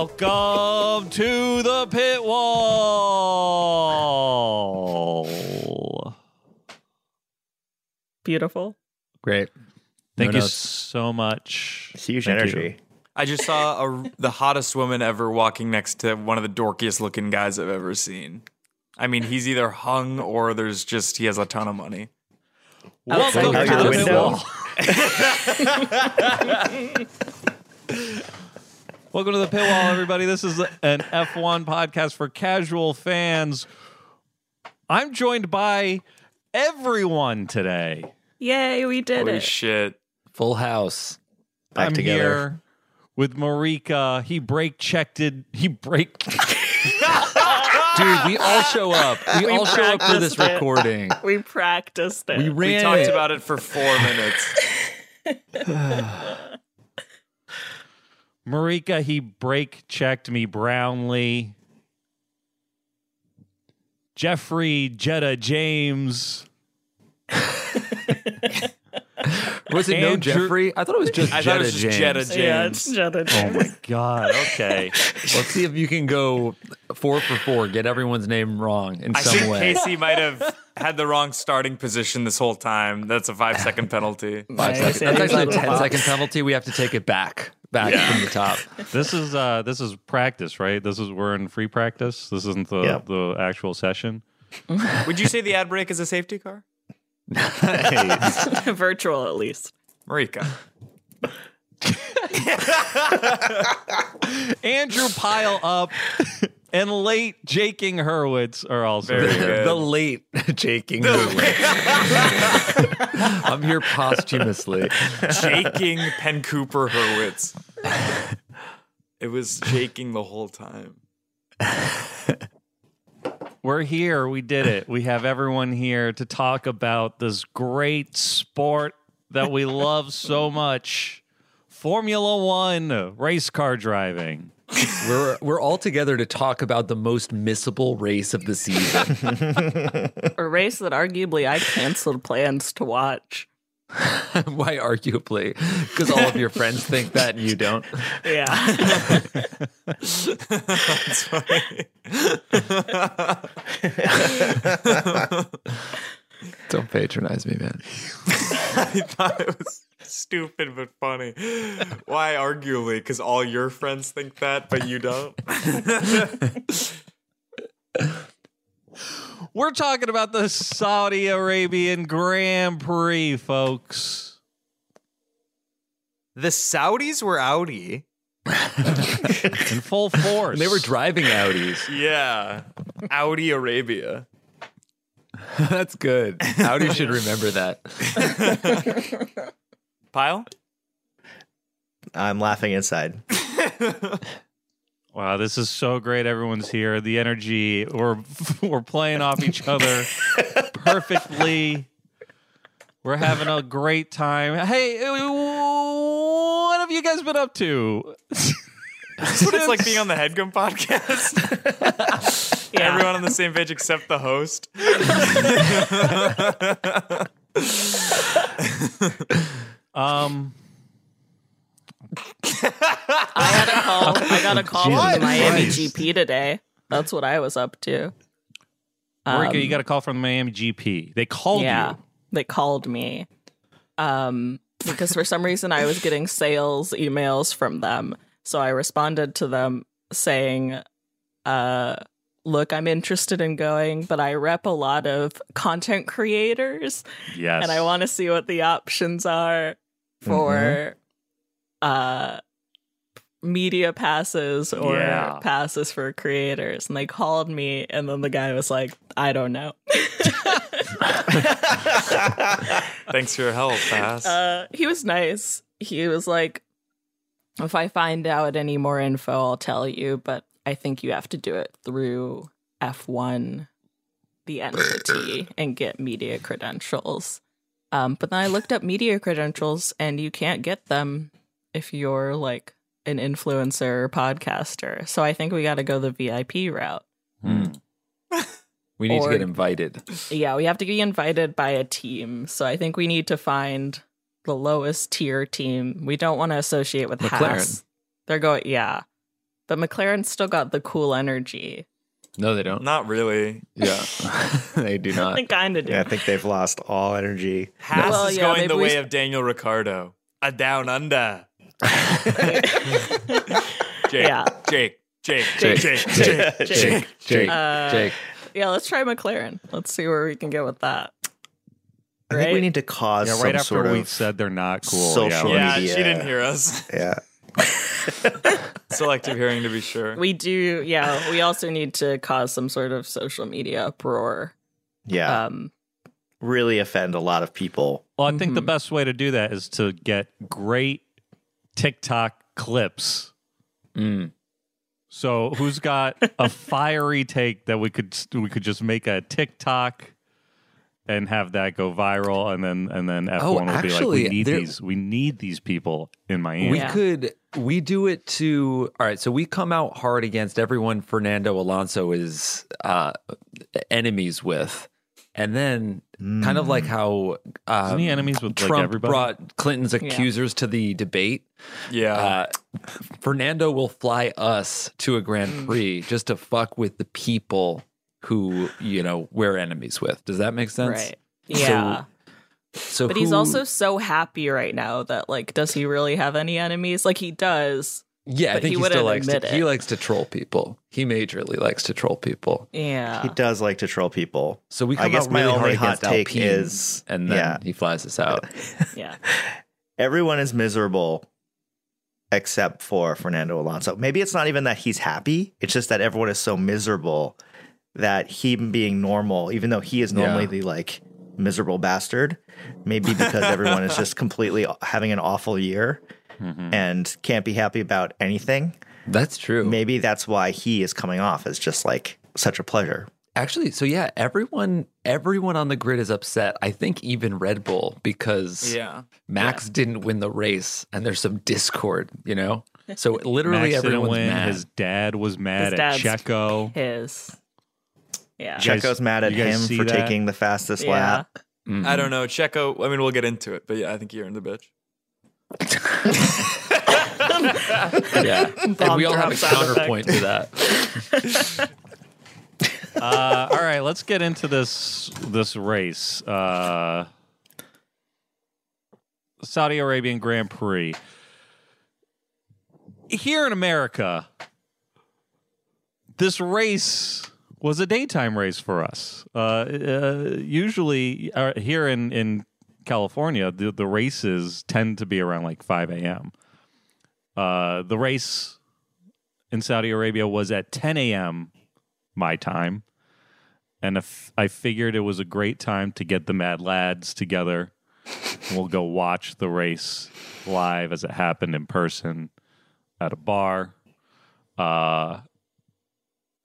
Welcome to the pit wall. Beautiful. Great. Thank No you notes. so much. Huge Thank energy. you. I just saw a, the hottest woman ever walking next to one of the dorkiest looking guys I've ever seen. I mean, he's either hung or there's just he has a ton of money. Welcome to the pit wall. Welcome to the pit wall, everybody. This is an F1 podcast for casual fans. I'm joined by everyone today. Yay, we did it. Holy it. shit! Full house. Back I'm together. here with Marika. He break checked it. He break. Dude, we all show up. We, We all show up for this practiced it. recording. we practiced it. We We talked it. about it for four minutes. Marika, he break checked me Brownlee. Jeffrey Jetta James. Was it no Andrew- Jeffrey? I thought it was just I Jetta thought it was just James. Jetta James. yeah, it's Jetta Oh my God. Okay. Let's see if you can go four for four, get everyone's name wrong in I some think way. Casey might have had the wrong starting position this whole time. That's a five second penalty. Five Nice. seconds. That's actually a out of the 10 box. second penalty. We have to take it back, back from the top. this is uh this is practice, right? This is we're in free practice. This isn't the Yeah. the actual session. Would you say the ad break is a safety car? Virtual, at least. Marika. Andrew Pile Up and late Jaking Hurwitz are also Very here. good. The late Jaking. Hurwitz. I'm here posthumously. Jaking Penn Cooper Hurwitz. It was jaking the whole time. We're here. We did it. We have everyone here to talk about this great sport that we love so much Formula One race car driving. We're we're all together to talk about the most missable race of the season. A race that arguably I canceled plans to watch. Why arguably? Because all of your friends think that and you don't. Yeah. That's funny. Don't patronize me, man. I thought it was stupid but funny. Why arguably? Because all your friends think that, but you don't? We're talking about the Saudi Arabian Grand Prix, folks. The Saudis were Audi. In full force. They were driving Audis. Yeah. Audi Arabia. That's good. Audi should remember that. Pile? I'm laughing inside. Wow, this is so great. Everyone's here. The energy, we're we're playing off each other perfectly. We're having a great time. Hey, what have you guys been up to? It's like being on the Headgum podcast. Yeah. Everyone on the same page except the host. Um, I had a call. I got a call from the Miami Christ. GP today. That's what I was up to. Marika, you Um, got a call from the Miami GP. They called yeah, you. they called me. Um, because for some reason I was getting sales emails from them. So I responded to them saying, uh, look, I'm interested in going, but I rep a lot of content creators Yes. and I want to see what the options are for uh media passes or Yeah. passes for creators. And they called me and then the guy was like, I don't know. Thanks for your help, Pass. Uh, he was nice. He was like, if I find out any more info, I'll tell you, but I think you have to do it through F1, the entity, and get media credentials. Um, but then I looked up media credentials, and you can't get them if you're like an influencer or podcaster. So I think we got to go the VIP route. Hmm. We need Or- to get invited. Yeah, we have to be invited by a team. So I think we need to find the lowest tier team. We don't want to associate with McLaren. Haas. They're going, yeah. But McLaren still got the cool energy. No, they don't. Not really. Yeah, they do not. They kind of do. Yeah, I think they've lost all energy. Haas Well, is yeah, going the way s- of Daniel Ricciardo. A down under. Jake, Yeah. Jake, Jake, Jake. Jake, Jake, Jake. Jake. Jake, Jake, Uh, Jake. Yeah, let's try McLaren. Let's see where we can get with that. I think we need to cause Yeah, some right after sort we of said they're not cool. social yeah, Yeah, she didn't hear us. yeah. Selective hearing to be sure. We do, yeah. We also need to cause some sort of social media uproar. Yeah. Um, really offend a lot of people. Well, I think the Mhm. best way to do that is to get great TikTok clips. Mm. So, who's got a fiery take that we could we could just make a TikTok and have that go viral, and then and then F1 Oh, will be like, we need there- these, we need these people in Miami. We Yeah. could we do it to all right. So we come out hard against everyone Fernando Alonso is uh, enemies with, and then kind of like how um, Isn't he enemies with, like, Trump everybody? brought Clinton's accusers to the debate. Yeah. Uh, Fernando will fly us to a Mm. Grand Prix just to fuck with the people who you know we're enemies with. Does that make sense? right. Yeah. So, but he's also so happy right now that like does he really have any enemies like he does yeah. I think he he, still likes to, admit he likes to troll people. He majorly likes to troll people. yeah He does like to troll people. So we I guess out my only hard hot against take Alpine, is- and then yeah. he flies us out. yeah Everyone is miserable except for Fernando Alonso. Maybe it's not even that he's happy, it's just that everyone is so miserable that him being normal, even though he is normally Yeah. the like miserable bastard, maybe because everyone is just completely having an awful year Mhm. and can't be happy about anything. That's true. Maybe that's why he is coming off as just like such a pleasure. Actually, so yeah, everyone everyone on the grid is upset. I think even Red Bull because yeah. Max didn't win the race, and there's some discord. You know, so literally Max everyone's win. mad. His dad was mad His at Checo. his yeah You guys- Checo's mad at him for that? taking the fastest yeah lap. Mhm. I don't know. Checo, I mean, we'll get into it, but yeah, I think you're in the bitch. Yeah, and we all have a counterpoint to that. uh, all right, let's get into this this race. Uh, Saudi Arabian Grand Prix. Here in America, this race was a daytime race for us. Uh, uh, usually, uh, here in in California, the the races tend to be around like five a.m. Uh, the race in Saudi Arabia was at 10 a.m. my time. And if I figured it was a great time to get the Mad Lads together. We'll go watch the race live as it happened in person at a bar. Uh,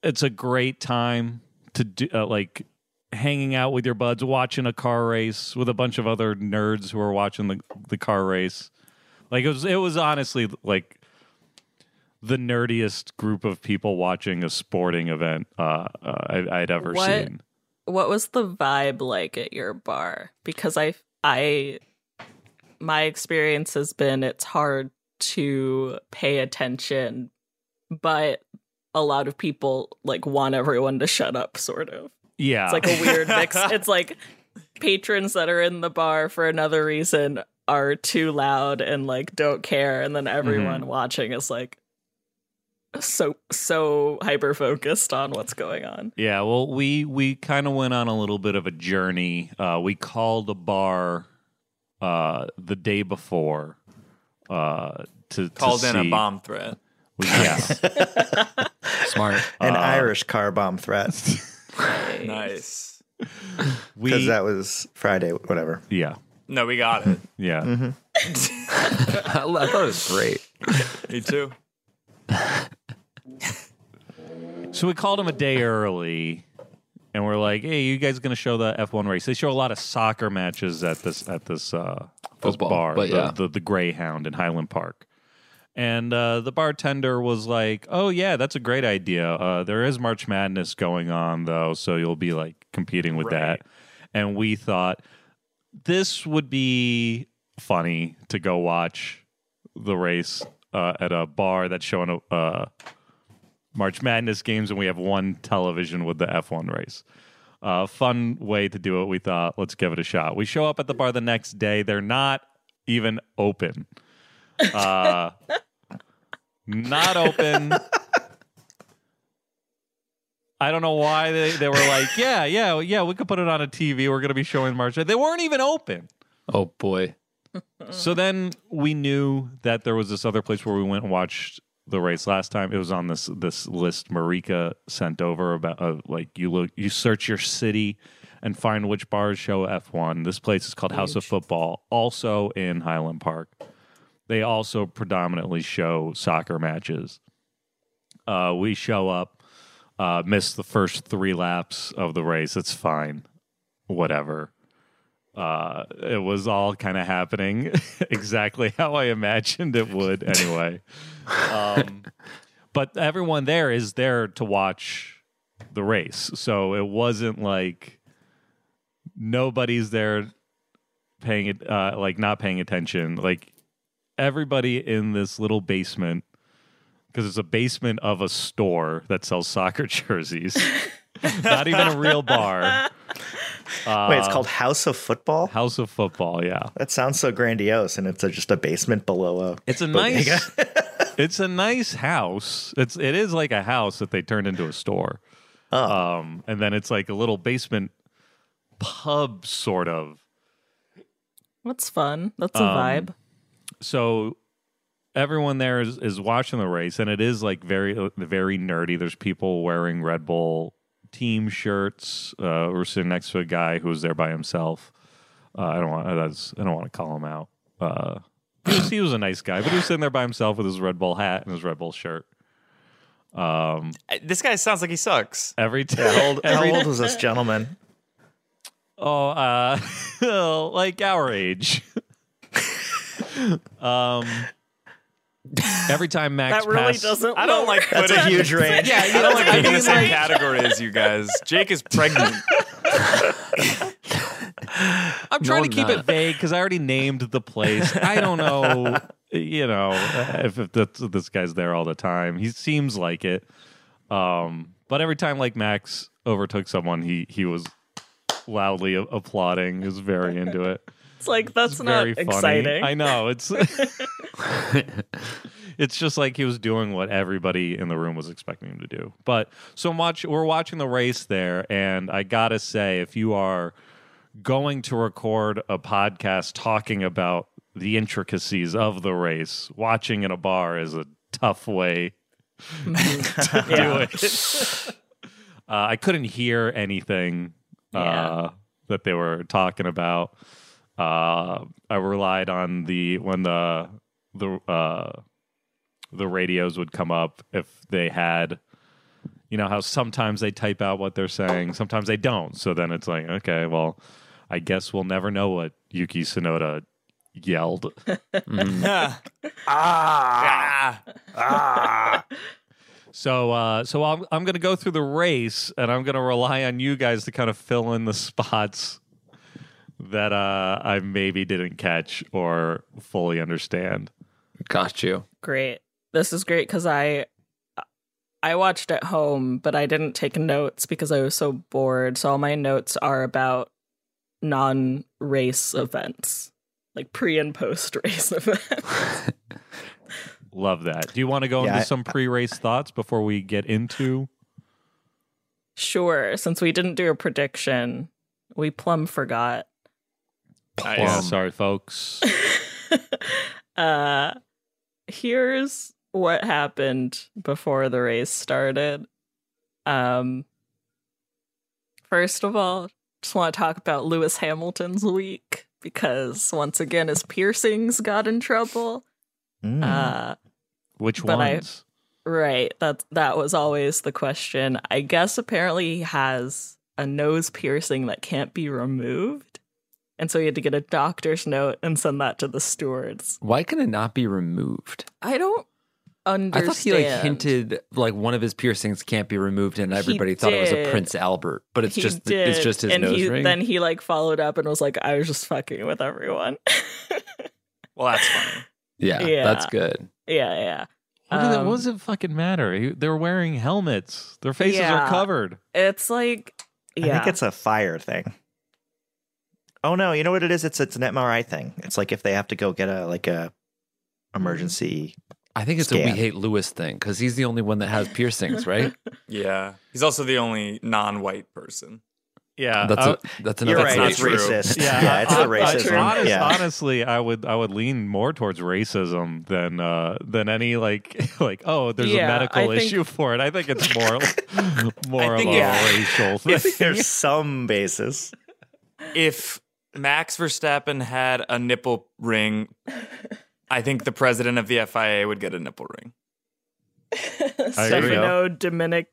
it's a great time to do, uh, like hanging out with your buds, watching a car race with a bunch of other nerds who are watching the, the car race. Like it was, it was honestly like the nerdiest group of people watching a sporting event uh, uh, I, I'd ever What? seen. what was the vibe like at your bar because i i my experience has been it's hard to pay attention but a lot of people like want everyone to shut up sort of Yeah, it's like a weird mix it's like patrons that are in the bar for another reason are too loud and like don't care and then everyone watching is like so so hyper focused on what's going on. Yeah, well, we we kind of went on a little bit of a journey. Uh, we called a bar uh, the day before uh, to Called to in a bomb threat. We- yeah, Smart. An Uh, Irish car bomb threat Nice. because that was Friday, whatever. yeah No, we got it. yeah. I thought it was great. Me too. So we called him a day early, and we're like, "Hey, you guys going to show the F1 race?" They show a lot of soccer matches at this at this uh, this Football, bar, but the, yeah. the the Greyhound in Highland Park. And uh, the bartender was like, "Oh yeah, that's a great idea. Uh, there is March Madness going on though, so you'll be like competing with Right. that." And we thought this would be funny to go watch the race uh, at a bar that's showing a uh, March Madness games, and we have one television with the F1 race. Uh, fun way to do it. We thought, let's give it a shot. We show up at the bar the next day. They're not even open. Uh, not open. I don't know why they, they were like, yeah, yeah, yeah, we could put it on a TV. We're going to be showing March. They weren't even open. Oh boy. So then we knew that there was this other place where we went and watched the race last time. It was on this this list Marika sent over about uh, like you look you search your city and find which bars show F1. This place is called House of Football, also in Highland Park. They also predominantly show soccer matches. Uh, we show up, uh, miss the first three laps of the race. It's fine, whatever uh, it was all kind of happening exactly how I imagined it would anyway. um, but everyone there is there to watch the race. So it wasn't like nobody's there paying it, uh, like not paying attention. Like everybody in this little basement, because it's a basement of a store that sells soccer jerseys, not even a real bar. Wait, it's called House of Football. House of Football, yeah. That sounds so grandiose, and it's a, just a basement below a. It's a bodega. nice it's a nice house. It's it is like a house that they turned into a store. Oh. Um and then it's like a little basement pub sort of. That's fun. That's a Um, vibe. So everyone there is, is watching the race and it is like very very nerdy. There's people wearing Red Bull team shirts. Uh we're sitting next to a guy who's there by himself. Uh, I don't want that's I don't want to call him out. Uh he was, he was a nice guy, but he was sitting there by himself with his Red Bull hat and his Red Bull shirt. Um, Uh, This guy sounds like he sucks. every time, How old, how old was this gentleman? oh, uh, like our age. Um, every time Max That really passed- doesn't. I don't work. like That's putting a huge range. Yeah, you don't like being in the same category as you guys. Jake is pregnant. I'm trying No, to keep not. it vague because I already named the place. I don't know, you know, if, if that's, this guy's there all the time. He seems like it. Um, but every time like Max overtook someone, he he was loudly a- applauding. He was very into it. It's like that's It's not exciting. I know it's. it's just like he was doing what everybody in the room was expecting him to do. But so much, we're watching the race there, and I gotta say, if you are going to record a podcast talking about the intricacies of the race, watching in a bar is a tough way to do it. uh, I couldn't hear anything uh, Yeah. that they were talking about. Uh, I relied on the when the the uh, the radios would come up if they had you know how sometimes they type out what they're saying sometimes they don't. So then it's like okay well i guess we'll never know what yuki tsunoda yelled. Ah, ah. so uh so i'm, I'm gonna go through the race and i'm gonna rely on you guys to kind of fill in the spots that uh i maybe didn't catch or fully understand Got you. great. This is great because I I watched at home, but I didn't take notes because I was so bored. So all my notes are about non-race events, like pre and post race events. Love that. Do you want to go Yeah, into I- some pre-race thoughts before we get into? Sure. Since we didn't do a prediction, we plumb forgot. Yeah, sorry, folks. uh here's what happened before the race started. Um first of all, just want to talk about Lewis Hamilton's week because once again his piercings got in trouble. Mm. Uh Which But I- ones? right, that that was always the question. I guess apparently he has a nose piercing that can't be removed. And so he had to get a doctor's note and send that to the stewards. Why can it not be removed? I don't understand. I thought he like hinted like one of his piercings can't be removed, and He everybody thought it was a. Prince Albert, but it's He just did, it's just his and nose he, ring. Then he like followed up and was like, "I was just fucking with everyone." Well, that's funny. yeah, Yeah. that's good. yeah, yeah. What, did it, Um, what does it fucking matter? They're wearing helmets. Their faces are covered. It's like, yeah. I think it's a fire thing. Oh no, you know what it is? It's it's an MRI thing. It's like if they have to go get a like a emergency. I think it's a we hate Lewis thing because he's the only one that has piercings, right? Yeah. He's also the only non-white person. Yeah, That's I- a, that's You're another. right. not It's racist. yeah, Yeah, it's I- the I- racism. honest- yeah. Honestly, I would I would lean more towards racism than uh than any like like oh there's Yeah, a medical think- issue for it. I think it's more more I of a if- racial thing. think there's some basis. If Max Verstappen had a nipple ring, I think the president of the FIA would get a nipple ring. agree. Stefano Dominic,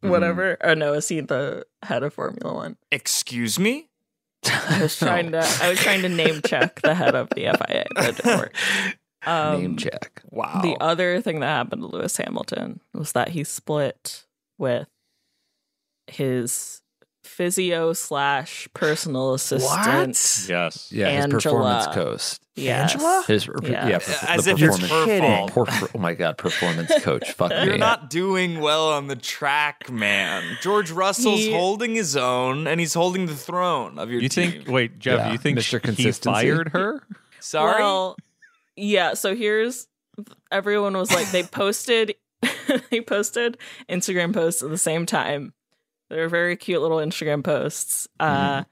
Mm-hmm. whatever. Oh no, is he the head of Formula One? Excuse me? I was trying to, I was trying to name check the head of the FIA, but it didn't work. Um, name check. Wow. The other thing that happened to Lewis Hamilton was that he split with his physio slash personal assistant. yes. Yeah, his performance coast. Yes. Angela? His Yeah. yeah, per- As if it's performance. her kidding. fault. Poor- oh my god, performance coach. Fuck me. You're not doing well on the track, man. George Russell's He- holding his own, and he's holding the throne of your You team. think? Wait, Jeff. Yeah, you think Mr. he Consistency. fired her? Sorry. Well, yeah. So here's everyone was like they posted they posted Instagram posts at the same time. They're very cute little Instagram posts. Uh,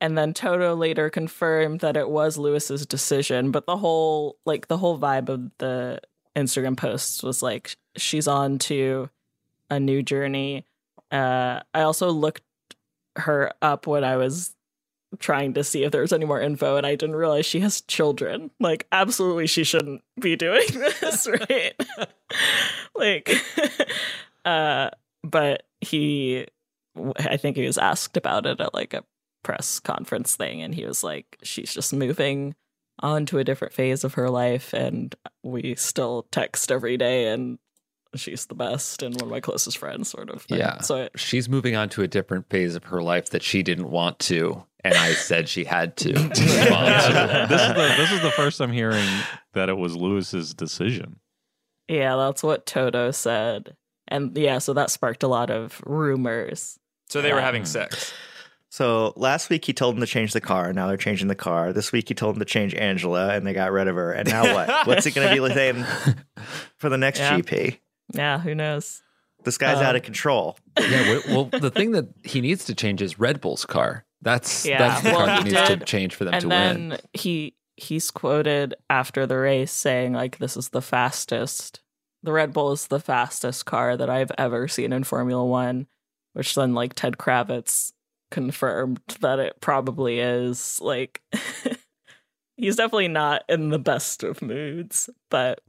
and then Toto later confirmed that it was Lewis's decision, but the whole like the whole vibe of the Instagram posts was like she's on to a new journey. Uh, I also looked her up when I was trying to see if there was any more info and I didn't realize she has children. Like absolutely she shouldn't be doing this, right? like uh but he I think he was asked about it at like a press conference thing and he was like she's just moving on to a different phase of her life and we still text every day and she's the best and one of my closest friends sort of thing. Yeah. So it, She's moving on to a different phase of her life that she didn't want to, and I said she had to. to to. This is the this is the first I'm hearing that it was Lewis's decision. Yeah, that's what Toto said. And yeah, so that sparked a lot of rumors. So they were having sex. So last week he told them to change the car. Now they're changing the car. This week he told them to change Angela, and they got rid of her. And now what? What's it going to be saying for the next Yeah. GP? Yeah, who knows? This guy's Um, out of control. Yeah, well, well, the thing that he needs to change is Red Bull's car. That's Yeah, that's the well, car that he needs to did, change for them to and to then win. he he's quoted after the race saying like this is the fastest the Red Bull is the fastest car that I've ever seen in Formula 1, which then like Ted Kravitz confirmed that it probably is like he's definitely not in the best of moods, but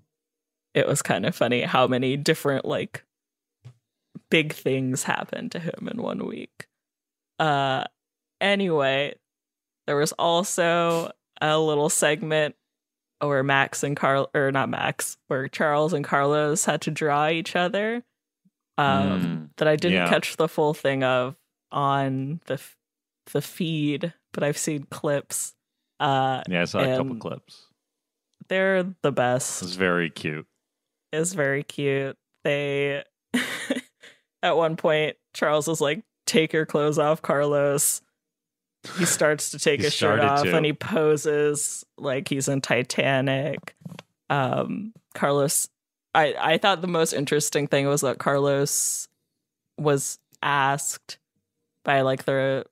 it was kind of funny how many different like big things happened to him in one week. Uh anyway, there was also a little segment where Max and Carl or not Max, where Charles and Carlos had to draw each other. Um Mm, that I didn't yeah. catch the full thing of on the f- the feed, but I've seen clips. Uh Yeah, I saw a couple clips. they're the best. It's very cute. It's very cute. They at one point Charles is like, "Take your clothes off, Carlos." He starts to take his shirt off to. and he poses like he's in Titanic. Um, Carlos I I thought the most interesting thing was that Carlos was asked by like the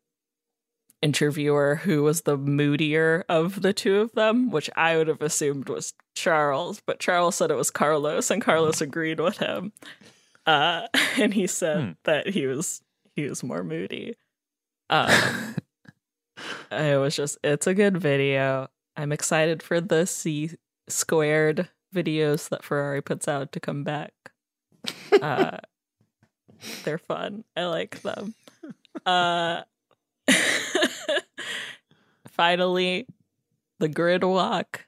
interviewer who was the moodier of the two of them, which I would have assumed was Charles, but Charles said it was Carlos, and Carlos agreed with him. Uh, and he said Hmm. that he was he was more moody. Um, it was just it's a good video. I'm excited for the C squared videos that Ferrari puts out to come back. Uh, they're fun. I like them. Uh, finally, the grid walk.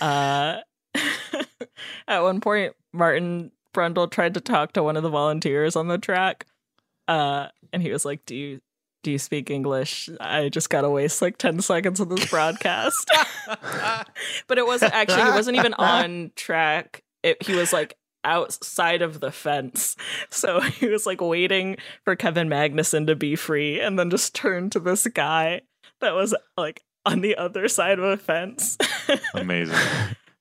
Uh, at one point, Martin Brundle tried to talk to one of the volunteers on the track, uh, and he was like, "Do you do you speak English? I just gotta waste like ten seconds of this broadcast." but it wasn't actually. He wasn't even on track. It, he was like outside of the fence. So he was like waiting for Kevin Magnussen to be free and then just turned to this guy that was like on the other side of a fence. Amazing.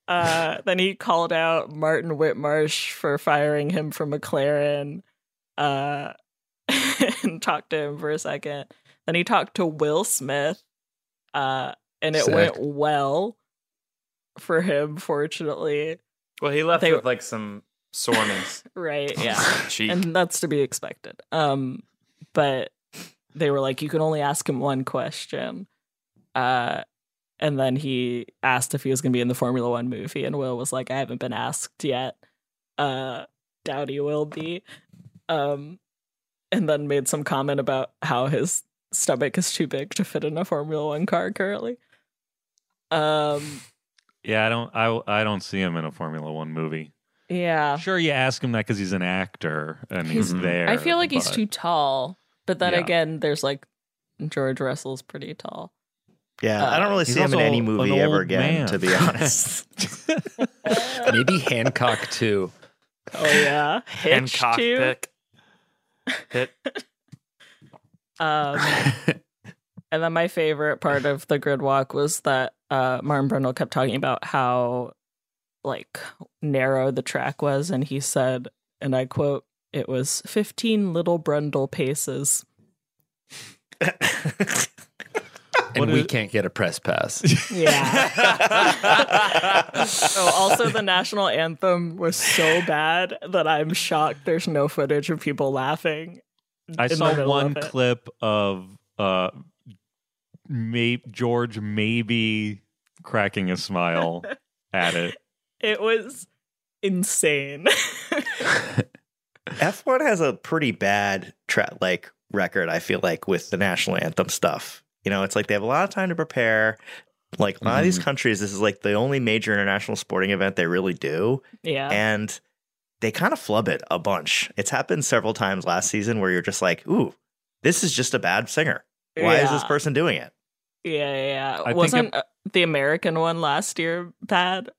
uh, then he called out Martin Whitmarsh for firing him from McLaren uh, and talked to him for a second. Then he talked to Will Smith uh, and it Sick. went well for him, fortunately. Well, he left They- with like some soreness. Right. Yeah. And that's to be expected. Um, but they were like, you can only ask him one question. Uh, and then he asked if he was going to be in the Formula One movie, and Will was like, I haven't been asked yet. Uh, doubt he will be. Um, and then made some comment about how his stomach is too big to fit in a Formula One car currently. Um, Yeah, I don't. I I don't see him in a Formula One movie. yeah. Sure, you ask him that because he's an actor and he's, He's- there. I feel like he's too tall, but then Yeah. again, there's like George Russell's pretty tall. Yeah, I Uh, don't really see him in also any an movie ever again, man. to be honest. Maybe Hancock too. Oh yeah, Hitch Hancock too. pick. Hit. Um, and then my favorite part of the grid walk was that uh, Martin Brundle kept talking about how like narrow the track was, and he said, and I quote, "It was fifteen little Brundle paces." and we is- can't get a press pass. Yeah. oh, also, the national anthem was so bad that I'm shocked there's no footage of people laughing. I saw one of clip of uh, may, George maybe cracking a smile at it. It was insane. F1 has a pretty bad tra- like record, I feel like, with the national anthem stuff. You know, it's like they have a lot of time to prepare. Like a lot of these countries, this is like the only major international sporting event they really do. yeah. And they kind of flub it a bunch. It's happened several times last season where you're just like, ooh, this is just a bad singer. Why is this person doing it? Yeah, yeah. I Wasn't uh, the American one last year bad?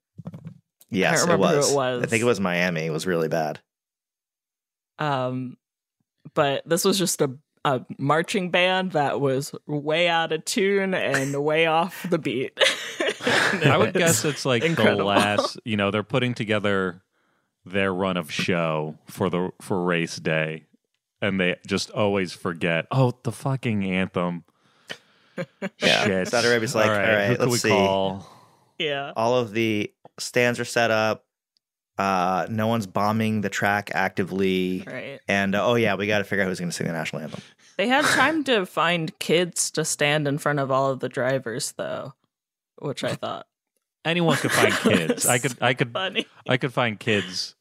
Yes, it remember who was. it was. I think it was Miami. It was really bad. Um, but this was just a, a marching band that was way out of tune and way off the beat. I would guess it's like the last. You know, they're putting together their run of show for the for race day, and they just always forget. Oh, the fucking anthem. Yeah. Shit. Saudi Arabia's like, all right, all right, who can we let's see. call? yeah. all of the stands are set up. Uh, no one's bombing the track actively. Right. And uh, oh yeah, we got to figure out who's going to sing the national anthem. They had time to find kids to stand in front of all of the drivers, though, which I thought Anyone could find kids. I could. I could. funny. I could find kids.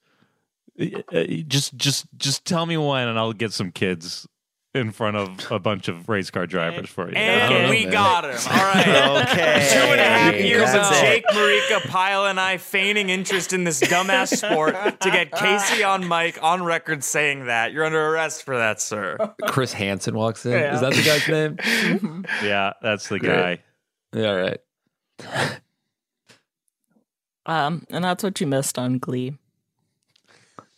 Just, just, just tell me when, and I'll get some kids in front of a bunch of race car drivers for you. And Okay. we got him. All right. Okay. Two and a half years of. Jake Marika, Pile, and I feigning interest in this dumbass sport to get Casey on mic on record saying that. You're under arrest for that, sir. Chris Hansen walks in. Yeah. Is that the guy's name? Yeah, that's the Great. guy. Yeah, all right. Um, and that's what you missed on Glee.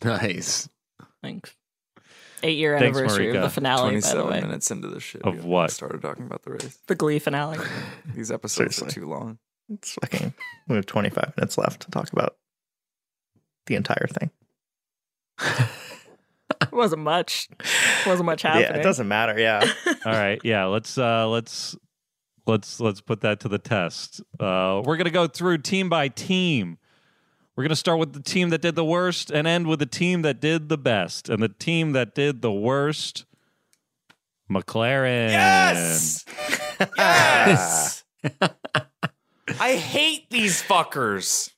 Nice. Thanks. Eight year Thanks, anniversary Marika. of the finale, by the 27 way. minutes into the shit. Of we what? Started talking about the race. The Glee finale. These episodes Seriously. are too long. It's fucking. We have 25 minutes left to talk about. the entire thing. It wasn't much. It wasn't much happening. Yeah, it doesn't matter. Yeah. All right, yeah, let's uh let's let's let's put that to the test. Uh we're going to go through team by team. We're going to start with the team that did the worst and end with the team that did the best. And the team that did the worst McLaren. Yes. yes. I hate these fuckers.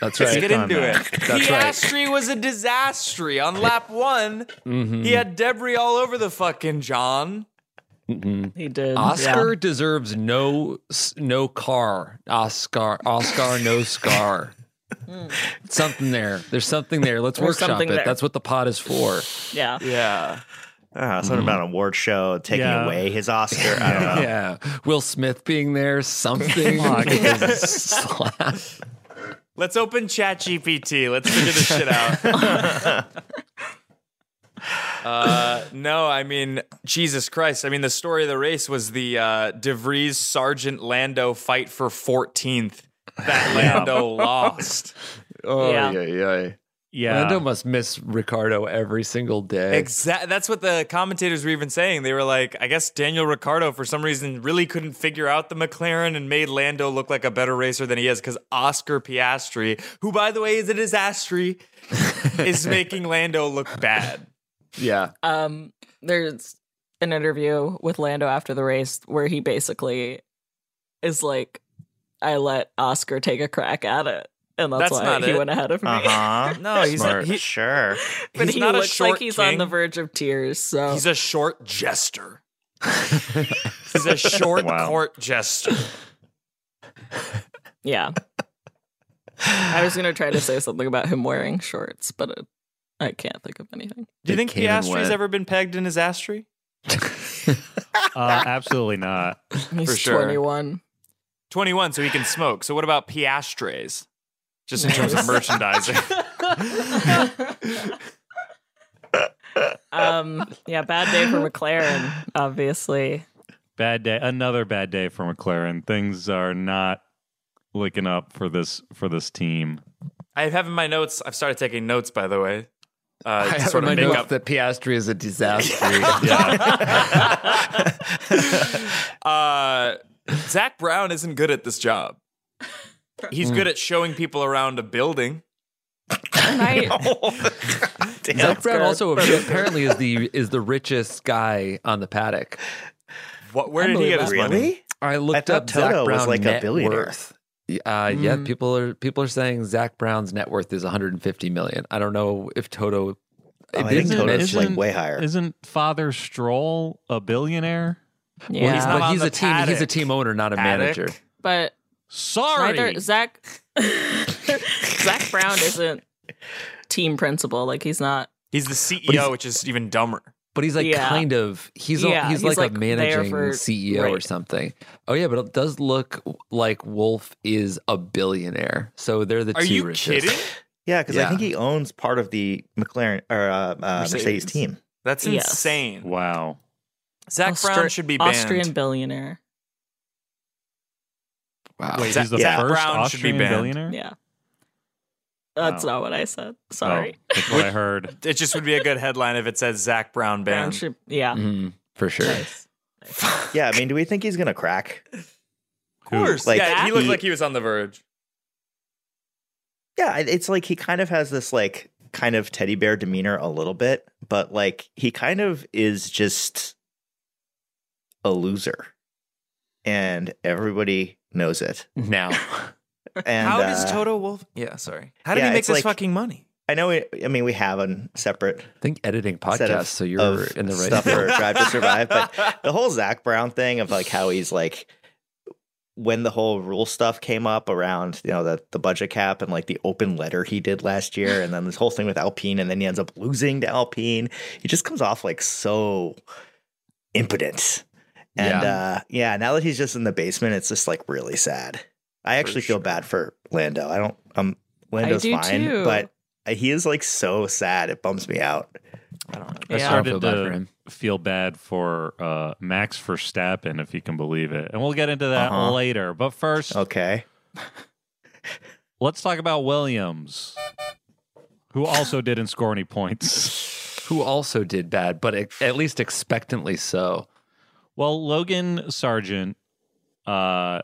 That's right. Let's get into it. That's right. Piastri was a disaster. On lap one, Mhm. he had debris all over the fucking John. Mhm. He did. Oscar yeah. deserves no no car. Oscar Oscar no scar. something there. There's something there. Let's There's workshop it. there. That's what the pot is for. Yeah. Yeah. Ah, something about an award show taking Yeah. away his Oscar. I don't know. Yeah. Will Smith being there, something. Slap. Let's open Chat GPT. Let's figure this shit out. uh, no, I mean, Jesus Christ. I mean, the story of the race was the uh, DeVries Sargeant Lando fight for 14th that Lando lost. Oh, Yeah. yeah, yeah. Yeah. Lando must miss Ricciardo every single day. Exactly. That's what the commentators were even saying. They were like, I guess Daniel Ricciardo, for some reason, really couldn't figure out the McLaren and made Lando look like a better racer than he is because Oscar Piastri, who, by the way, is a disaster, is making Lando look bad. yeah. Um, there's an interview with Lando after the race where he basically is like, "I let Oscar take a crack at it," and that's, That's why not he it. went ahead of me. Uh huh. No, he's Smart. not. He, sure. but he's he not a looks short like he's king. on the verge of tears. So He's a short jester. he's a short Wow. court jester. yeah. I was gonna try to say something about him wearing shorts, but it, I can't think of anything. Do you It think came and Piastri's ever been pegged in his astry? uh, absolutely not. He's For sure. 21. 21, so he can smoke. So what about Piastres? Just in terms of merchandising. Um, yeah, bad day for McLaren, obviously. Bad day. Another bad day for McLaren. Things are not looking up for this for this team. I have in my notes. I've started taking notes, by the way. Uh, I to sort of my make up. that Piastri is a disaster. uh, Zak Brown isn't good at this job. He's good at showing people around a building. I, Zak Brown also apparently is the is the richest guy on the paddock. What? Where did he get his that. money? Really? I looked thought up Zak Toto was Brown like a net billionaire. worth. Uh, Yeah, people are people are saying Zak Brown's net worth is 150 million. I don't know if Toto. Oh, I think didn't Toto's like way higher. Isn't Father Stroll a billionaire? Yeah, well, he's, not but on he's the a team. He's a team owner, not a Paddock. manager. but Sorry. neither Zak Zak Brown isn't team principal. Like he's not. He's the CEO, which is even dumber. But he's like Yeah. kind of he's a, Yeah, he's, he's, like, like, a managing for- CEO or something. Oh yeah, but it does look like Wolff is a billionaire. So they're the Are two you richest. kidding? Yeah, because I think he owns part of the McLaren or uh, uh, Mercedes. Mercedes. team. That's Yes. insane. wow. Zak Austra- Brown should be banned. Austrian billionaire. Wow. Wait, He's the Zak first Brown should be Austrian billionaire. Yeah. That's Wow. not what I said. Oh, Sorry. that's what I heard. It just would be a good headline if it said Zak Brown Brown banned. should, yeah. Mhm, for sure. Yeah, I mean, do we think he's gonna crack? Of course. Like, yeah, he looked he- like he was on the verge. Yeah, it's like he kind of has this like kind of teddy bear demeanor a little bit, but like he kind of is just a loser, and everybody knows it. Now, And How does uh, Toto Wolff? Yeah, sorry. How did yeah, he make this like- fucking money? I know. We, I mean, we have a separate I think editing set of, podcasts, so you're in the right. stuff for Drive to Survive. But the whole Zak Brown thing of like how he's like when the whole rule stuff came up around you know the the budget cap and like the open letter he did last year, and then this whole thing with Alpine, and then he ends up losing to Alpine. He just comes off like so impotent. And Yeah. uh yeah, now that he's just in the basement, it's just like really sad. I actually feel bad for Lando. I don't um Lando's do fine, too. but he is like so sad. It bums me out. I don't I Yeah. started feel bad for to him. feel bad for uh, Max Verstappen, if you can believe it, and we'll get into that Uh-huh. later. But first, Okay. let's talk about Williams. who also didn't score any points. Who also did bad, but at least expectantly so. Well, Logan Sargeant uh,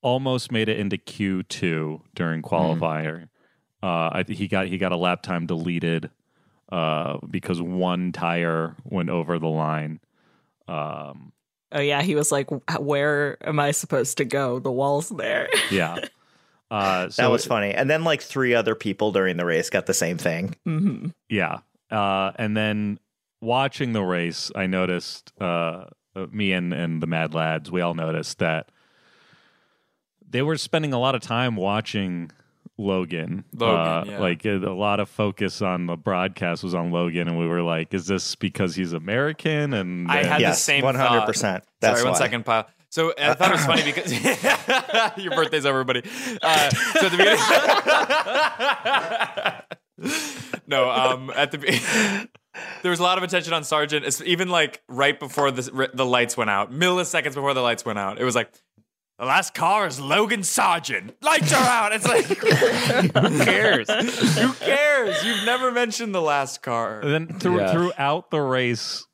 almost made it into Q two during qualifier. Uh, I he got he got a lap time deleted uh, because one tire went over the line. Um, Oh yeah, he was like, "Where am I supposed to go? The wall's there." yeah, uh, so that was funny. And then like three other people during the race got the same thing. hmm Yeah. Uh, and then watching the race, I noticed, uh, me and, and the Mad Lads, we all noticed that they were spending a lot of time watching Logan. Logan, Uh, yeah. Like a lot of focus on the broadcast was on Logan, and we were like, is this because he's American? And I had the same one hundred percent. That's Sorry, one why. second, pile. So I thought it was funny because your birthday's over, buddy. Uh, so at the beginning, no, um, at the be- there was a lot of attention on Sargeant, it's even like right before the the lights went out, milliseconds before the lights went out. It was like. The last car is Logan Sargeant. Lights are out. It's like, who cares? who cares? You've never mentioned the last car. And then through, Yeah. throughout the race,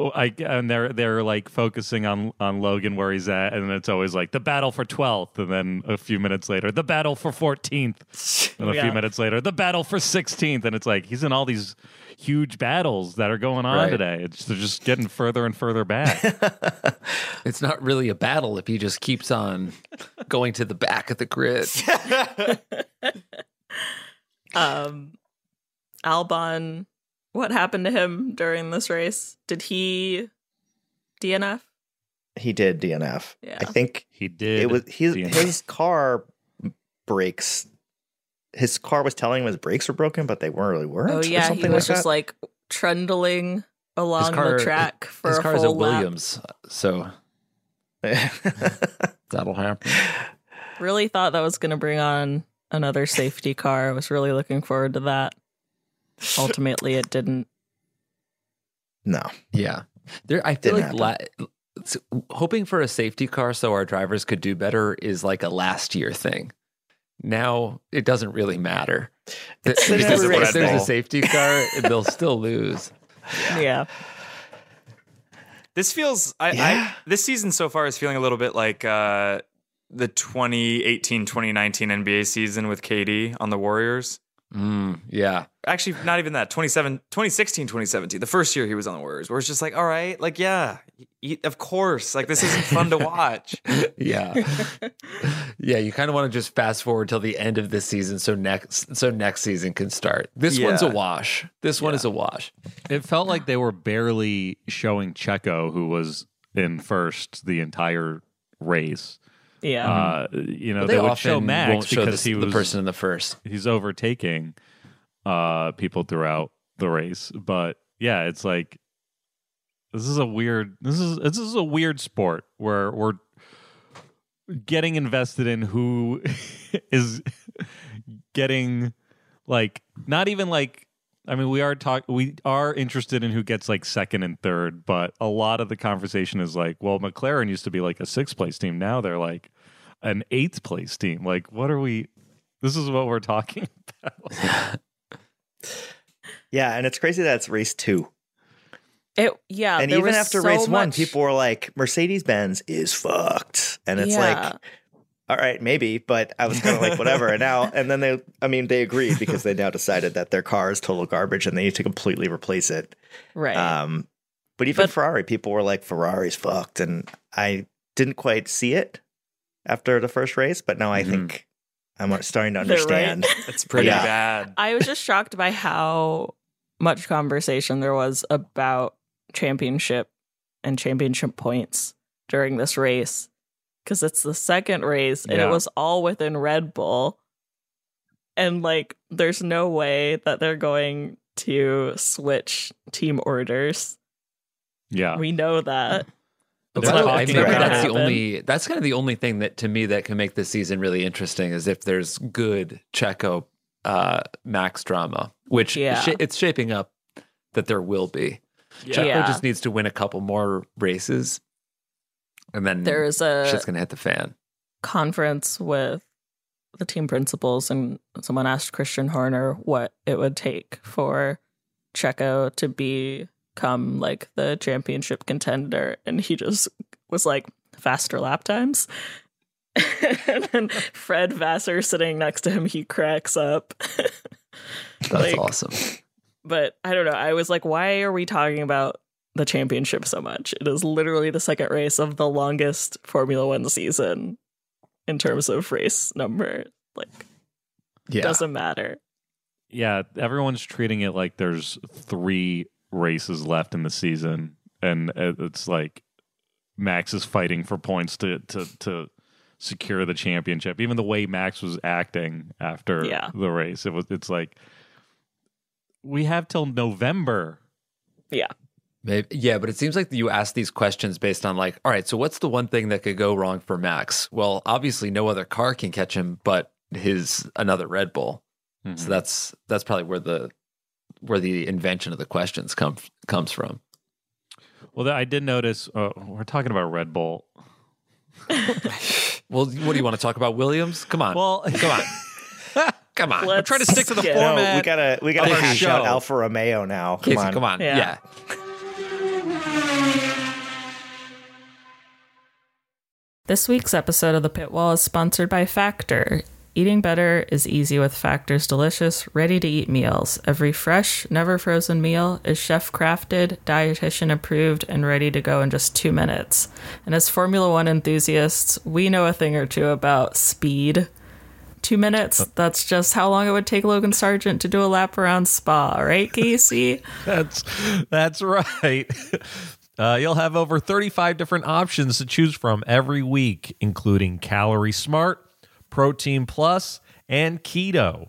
I and they're they're like focusing on on Logan where he's at, and it's always like the battle for twelfth, and then a few minutes later, the battle for fourteenth, and a Yeah. few minutes later, the battle for sixteenth, and it's like he's in all these huge battles that are going on Right. today. It's they're just getting further and further back. It's not really a battle if he just keeps on going to the back of the grid. Um, Albon, what happened to him during this race? Did he DNF? He did DNF. Yeah. I think he did. it was his DNF. his car brakes. His car was telling him his brakes were broken, but they weren't really weren't. Oh yeah, he was like just that. like trundling along car- the track for His a car is a full lap. Williams, so that'll happen. Really thought that was going to bring on another safety car. I was really looking forward to that. Ultimately, it didn't. no. Yeah, there. I feel Didn't like la- s- hoping for a safety car so our drivers could do better is like a last year thing. Now it doesn't really matter Th- It's because if Red there's a safety car, they'll still lose. Yeah. This feels I, Yeah. I this season so far is feeling a little bit like uh the 2018-2019 NBA season with KD on the Warriors. Mm, yeah, Actually, not even that. 27 2016 2017, the first year he was on the Warriors, where it's just like, all right, like, yeah, y- of course. Like, this isn't fun to watch. yeah, yeah. You kind of want to just fast forward till the end of this season, so next, so next season can start. This one's a wash. This one is a wash. It felt like they were barely showing Checo, who was in first the entire race. Yeah. Uh, you know, But they, they, would often show Max won't show because the, he was the person in the first. he's overtaking uh people throughout the race but yeah it's like this is a weird this is this is a weird sport where we're getting invested in who is getting like not even like I mean we are talk we are interested in who gets like second and third but a lot of the conversation is like well McLaren used to be like a sixth place team now they're like an eighth place team like what are we this is what we're talking about Yeah, and it's crazy that it's race two. it. Yeah. and even after so race one, people were like, Mercedes Benz is fucked. And it's Yeah. like, all right, maybe, but I was kind of like, whatever. And now, and then they, I mean, they agreed because they now decided that their car is total garbage and they need to completely replace it. right. Um, but even But- Ferrari, people were like, Ferrari's fucked. And I didn't quite see it after the first race, but now I Mhm. think I'm starting to They're right. understand. It's pretty Yeah. bad. I was just shocked by how much conversation there was about championship and championship points during this race because it's the second race and Yeah. it was all within Red Bull. And like, there's no way that they're going to switch team orders. yeah We know that. They're not the way, talking maybe about that's the only. That's kind of the only thing that to me that can make this season really interesting is if there's good Checo uh, Max drama, which Yeah. sh- it's shaping up that there will be. Yeah. Checo Yeah. just needs to win a couple more races, and then There is a shit's gonna hit the fan. conference with the team principals, and someone asked Christian Horner what it would take for Checo to become like the championship contender, and he just was like faster lap times. and then Fred Vasseur sitting next to him, he cracks up. That's Like, awesome. but I don't know. I was like, why are we talking about the championship so much? It is literally the second race of the longest Formula One season in terms of race number. Like, Yeah. doesn't matter. Yeah, everyone's treating it like there's three races left in the season, and it's like Max is fighting for points to to to secure the championship. Even the way Max was acting after Yeah. the race, it was it's like we have till November. Yeah. Maybe, yeah, but it seems like you ask these questions based on like, all right, so what's the one thing that could go wrong for Max? Well, obviously no other car can catch him but his another Red Bull. So that's that's probably where the where the invention of the questions come comes from. Well, I did notice uh, we're talking about Red Bull. Well, what do you want to talk about, Williams? Come on, Well, come on, come on. Let's trying to stick to the get- No, format we gotta we gotta of our out. Alfa Romeo now. Come Casey, on. come on, Yeah. yeah. This week's episode of The Pit Wall is sponsored by Factor. Eating better is easy with Factor's delicious, ready to eat meals. Every fresh, never frozen meal is chef crafted, dietitian approved, and ready to go in just two minutes. And as Formula One enthusiasts, we know a thing or two about speed. Two minutes, that's just how long it would take Logan Sargeant to do a lap around Spa, right, Casey? That's that's right. Uh, you'll have over 35 different options to choose from every week, including Calorie Smart, Protein Plus, and Keto.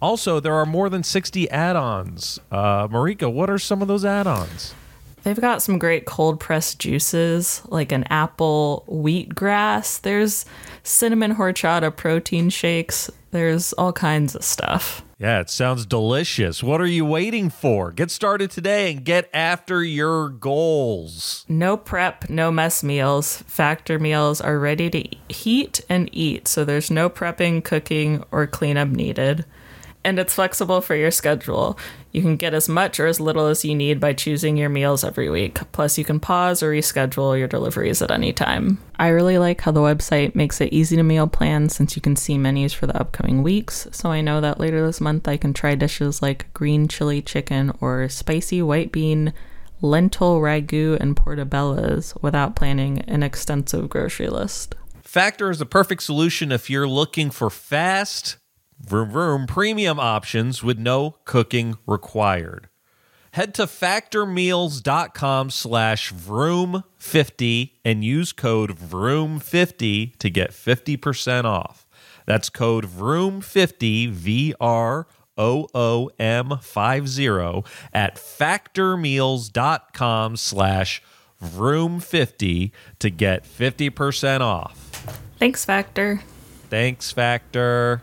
Also, there are more than 60 add-ons. Uh, Marika, what are some of those add-ons? They've got some great cold pressed juices, like an apple wheatgrass. There's cinnamon horchata protein shakes. There's all kinds of stuff. Yeah, it sounds delicious. What are you waiting for? Get started today and get after your goals. No prep, no mess meals. Factor meals are ready to heat and eat, so there's no prepping, cooking, or cleanup needed. And it's flexible for your schedule. You can get as much or as little as you need by choosing your meals every week. Plus, you can pause or reschedule your deliveries at any time. I really like how the website makes it easy to meal plan since you can see menus for the upcoming weeks. So I know that later this month I can try dishes like green chili chicken or spicy white bean lentil ragu and portobellos without planning an extensive grocery list. Factor is the perfect solution if you're looking for fast, vroom vroom premium options with no cooking required. Head to factormeals.com slash vroom50 and use code vroom50 to get 50% off. That's code vroom50, V-R-O-O-M 50 at factormeals.com slash vroom50 to get 50% off. Thanks, Factor. Thanks, Factor.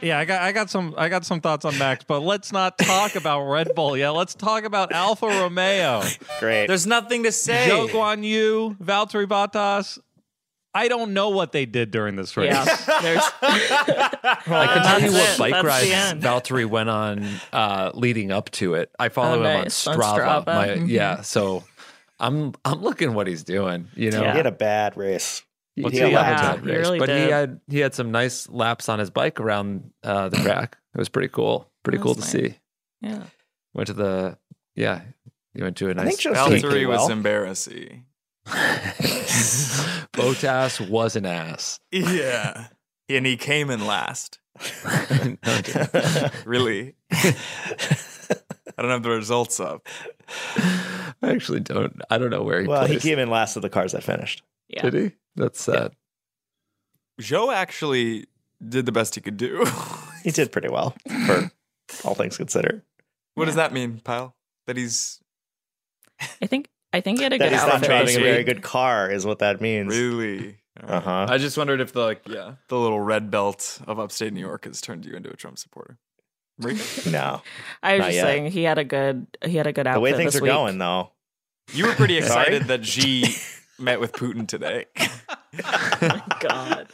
Yeah, I got I got some I got some thoughts on Max, but let's not talk about Red Bull yet. Let's talk about Alfa Romeo. Great. There's nothing to say. Zhou Guanyu, Valtteri Bottas. I don't know what they did during this race. Yeah, there's I can tell you what it. bike That's the rides. Valtteri went on uh, leading up to it. I follow Oh, him nice. On on Strava. Strava. My, Mhm. Yeah, so I'm I'm looking what he's doing. You know, Yeah. He had a bad race. He, What's he he had a up bad to? He race, really but he had he had some nice laps on his bike around uh, the track. It was pretty cool. Pretty That cool to see. yeah. Went to the yeah. He went to a I nice. think Joe Steve Valtteri did was well. embarrassing. Bottas was an ass. Yeah. And he came in last. No. Really. I don't have the results up. I actually don't. I don't know where he Well, he came in last of the cars that finished. Yeah. Did he? That's sad. Joe actually did the best he could do. He did pretty well for all things considered. what does that mean, pal? That he's I think I think he had a That good he's not outfit driving a very good car, is what that means. really. Uh huh. I just wondered if the like yeah the little red belt of upstate New York has turned you into a Trump supporter. No, I was just yet. saying he had a good he had a good outfit. the way things this are week. going, though. You were pretty excited that Xi met with Putin today. My god.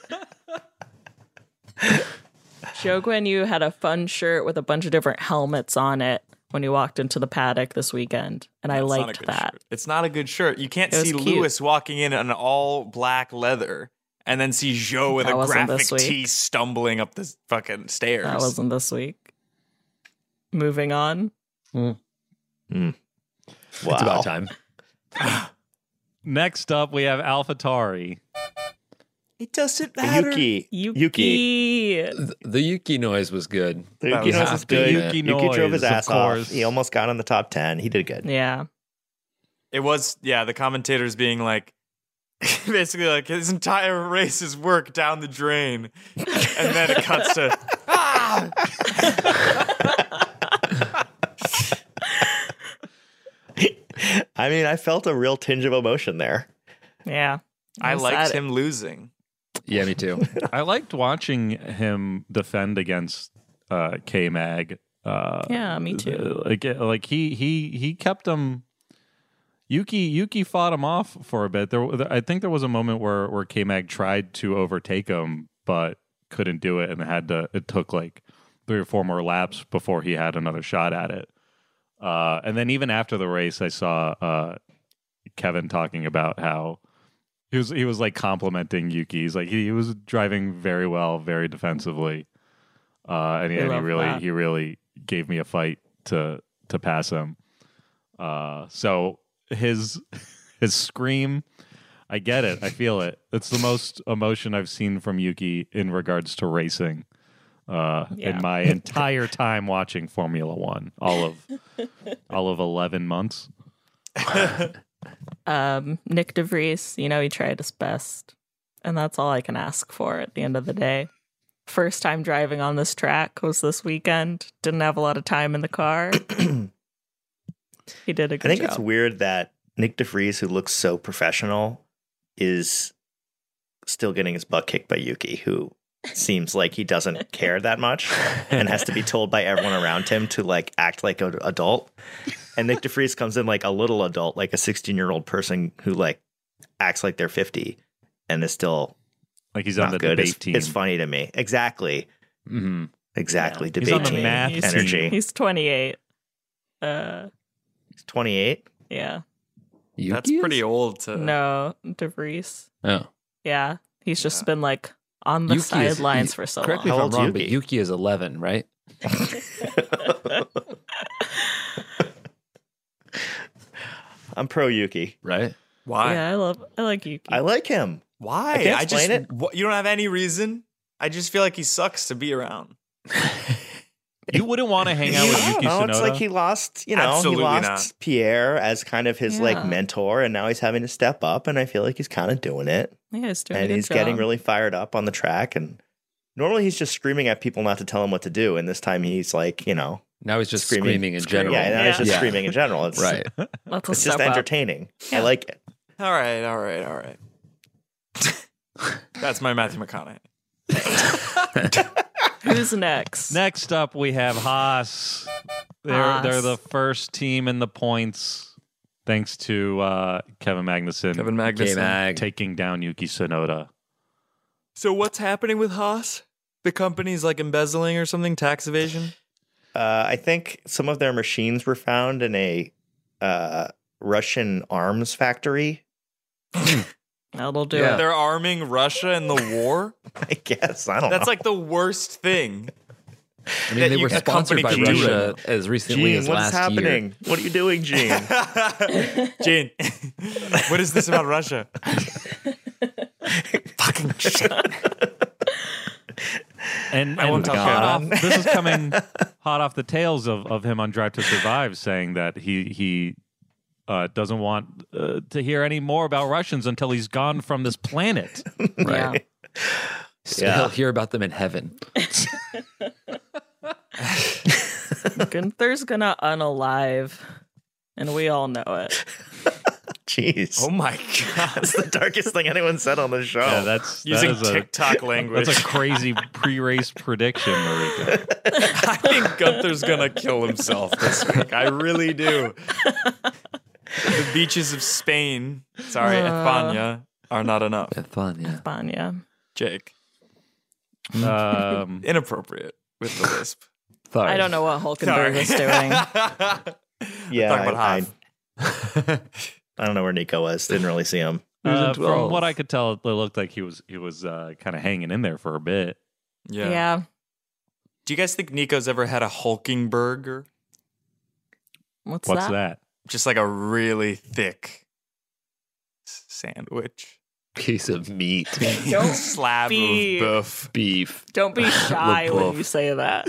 Joe Gwen, you had a fun shirt with a bunch of different helmets on it when you walked into the paddock this weekend, and I It's not a liked that. shirt. It's not a good shirt. You can't see cute. Lewis walking in an all black leather and then see Joe with That a graphic this week. tee stumbling up the fucking stairs. That wasn't this week. Moving on. Wow. It's about time. Next up, we have AlphaTauri. It doesn't Yuki. Yuki. Yuki. Th- The Yuki noise was good. The Yuki was noise half is the good. Yuki Yuki, drove his noise, of ass off. He almost got on the top 10. He did good. Yeah. It was, yeah, the commentators being like, basically like his entire race's work down the drain. And then it cuts to, ah! I mean, I felt a real tinge of emotion there. Yeah. I was liked sad. him losing. Yeah, me too. I liked watching him defend against uh, K Mag. Uh, Yeah, me too. Like, like he he he kept him. Yuki Yuki fought him off for a bit. There, I think there was a moment where where K Mag tried to overtake him, but couldn't do it, and had to. It took like three or four more laps before he had another shot at it. Uh, and then even after the race, I saw uh, Kevin talking about how he was he was like complimenting Yuki. He's like he, he was driving very well, very defensively, uh, and, he, and he really that. he really gave me a fight to to pass him. Uh, so his his scream, I get it, I feel it. It's the most emotion I've seen from Yuki in regards to racing. Uh, Yeah. in my entire time watching Formula One, all of all of eleven months. Um, Nyck de Vries, you know, he tried his best. And that's all I can ask for at the end of the day. First time driving on this track was this weekend. Didn't have a lot of time in the car. he did a I good think job. it's weird that Nyck de Vries, who looks so professional, is still getting his butt kicked by Yuki, who seems like he doesn't care that much and has to be told by everyone around him to like act like an adult. And Nyck de Vries comes in like a little adult, like a 16 year old person who like acts like they're 50 and is still Like he's on the good. debate It's, team. it's funny to me. Exactly. Mhm. Exactly. Yeah. He's Debate on the team math He's- energy. He's 28. Uh, He's 28. yeah. That's Yuki is? pretty old to. No, de Vries. Oh. Yeah. He's just been like on the Yuki is- sidelines you- for so Correct me if How I'm wrong, Yuki? but Yuki is 11, right? I'm pro Yuki. Right? Why? Yeah, I love I like Yuki. I like him. Why? I can't just explain it. wh- you don't have any reason. I just feel like he sucks to be around. You wouldn't want to hang out with I don't Yuki know. Tsunoda. It's like he lost, you know, Absolutely he lost not. Pierre as kind of his like mentor, and now he's having to step up. And I feel like he's kind of doing it, yeah, he's doing a and good he's getting really fired up on the track. And normally he's just screaming at people not to tell him what to do, and this time he's like, you know, Now he's just Screaming- screaming, in screaming. general. yeah, now he's just Yeah. screaming in general. It's Right. That's a It's just step up. entertaining. I like it. All right, all right, all right. That's my Matthew McConaughey. Who's next? Next up, we have Haas. They're Haas. they're the first team in the points, thanks to uh, Kevin Magnussen Kevin Magnussen. K-Mag. taking down Yuki Tsunoda. So what's happening with Haas? The company's like embezzling or something, tax evasion. Uh, I think some of their machines were found in a uh, Russian arms factory. That'll do Yeah. it. They're arming Russia in the war. I guess I don't That's know. like the worst thing. I mean, they were sponsored by can do Russia as recently Gene, as what's last happening? What are you doing, Gene? Gene, what is this about Russia? Fucking shit. And, I won't and talk about uh, off, this is coming hot off the tails of, of him on Drive to Survive, saying that he he uh, doesn't want uh, to hear any more about Russians until he's gone from this planet. Yeah. So Yeah. he'll hear about them in heaven. Gunther's gonna unalive, and we all know it. Jeez. Oh my god. That's the darkest thing anyone said on the show. Yeah, that's Using that is a, TikTok language. That's a crazy pre-race prediction, Marika. I think Gunther's gonna kill himself this week. I really do. The beaches of Spain, sorry, Espana, are not enough. Have fun, yeah. Jake, Um, inappropriate with the lisp. Sorry. I don't know what Hulkenberg is doing. yeah. Talk about I, Hoff. I, I don't know where Nico was. Didn't really see him. uh, from what I could tell, it looked like he was he was uh, kind of hanging in there for a bit. Yeah. Yeah. Do you guys think Nico's ever had a hulking burger? What's, What's that? that? Just like a really thick sandwich. Piece of meat. Don't slab be- of buff. Beef. Don't be shy when you say that.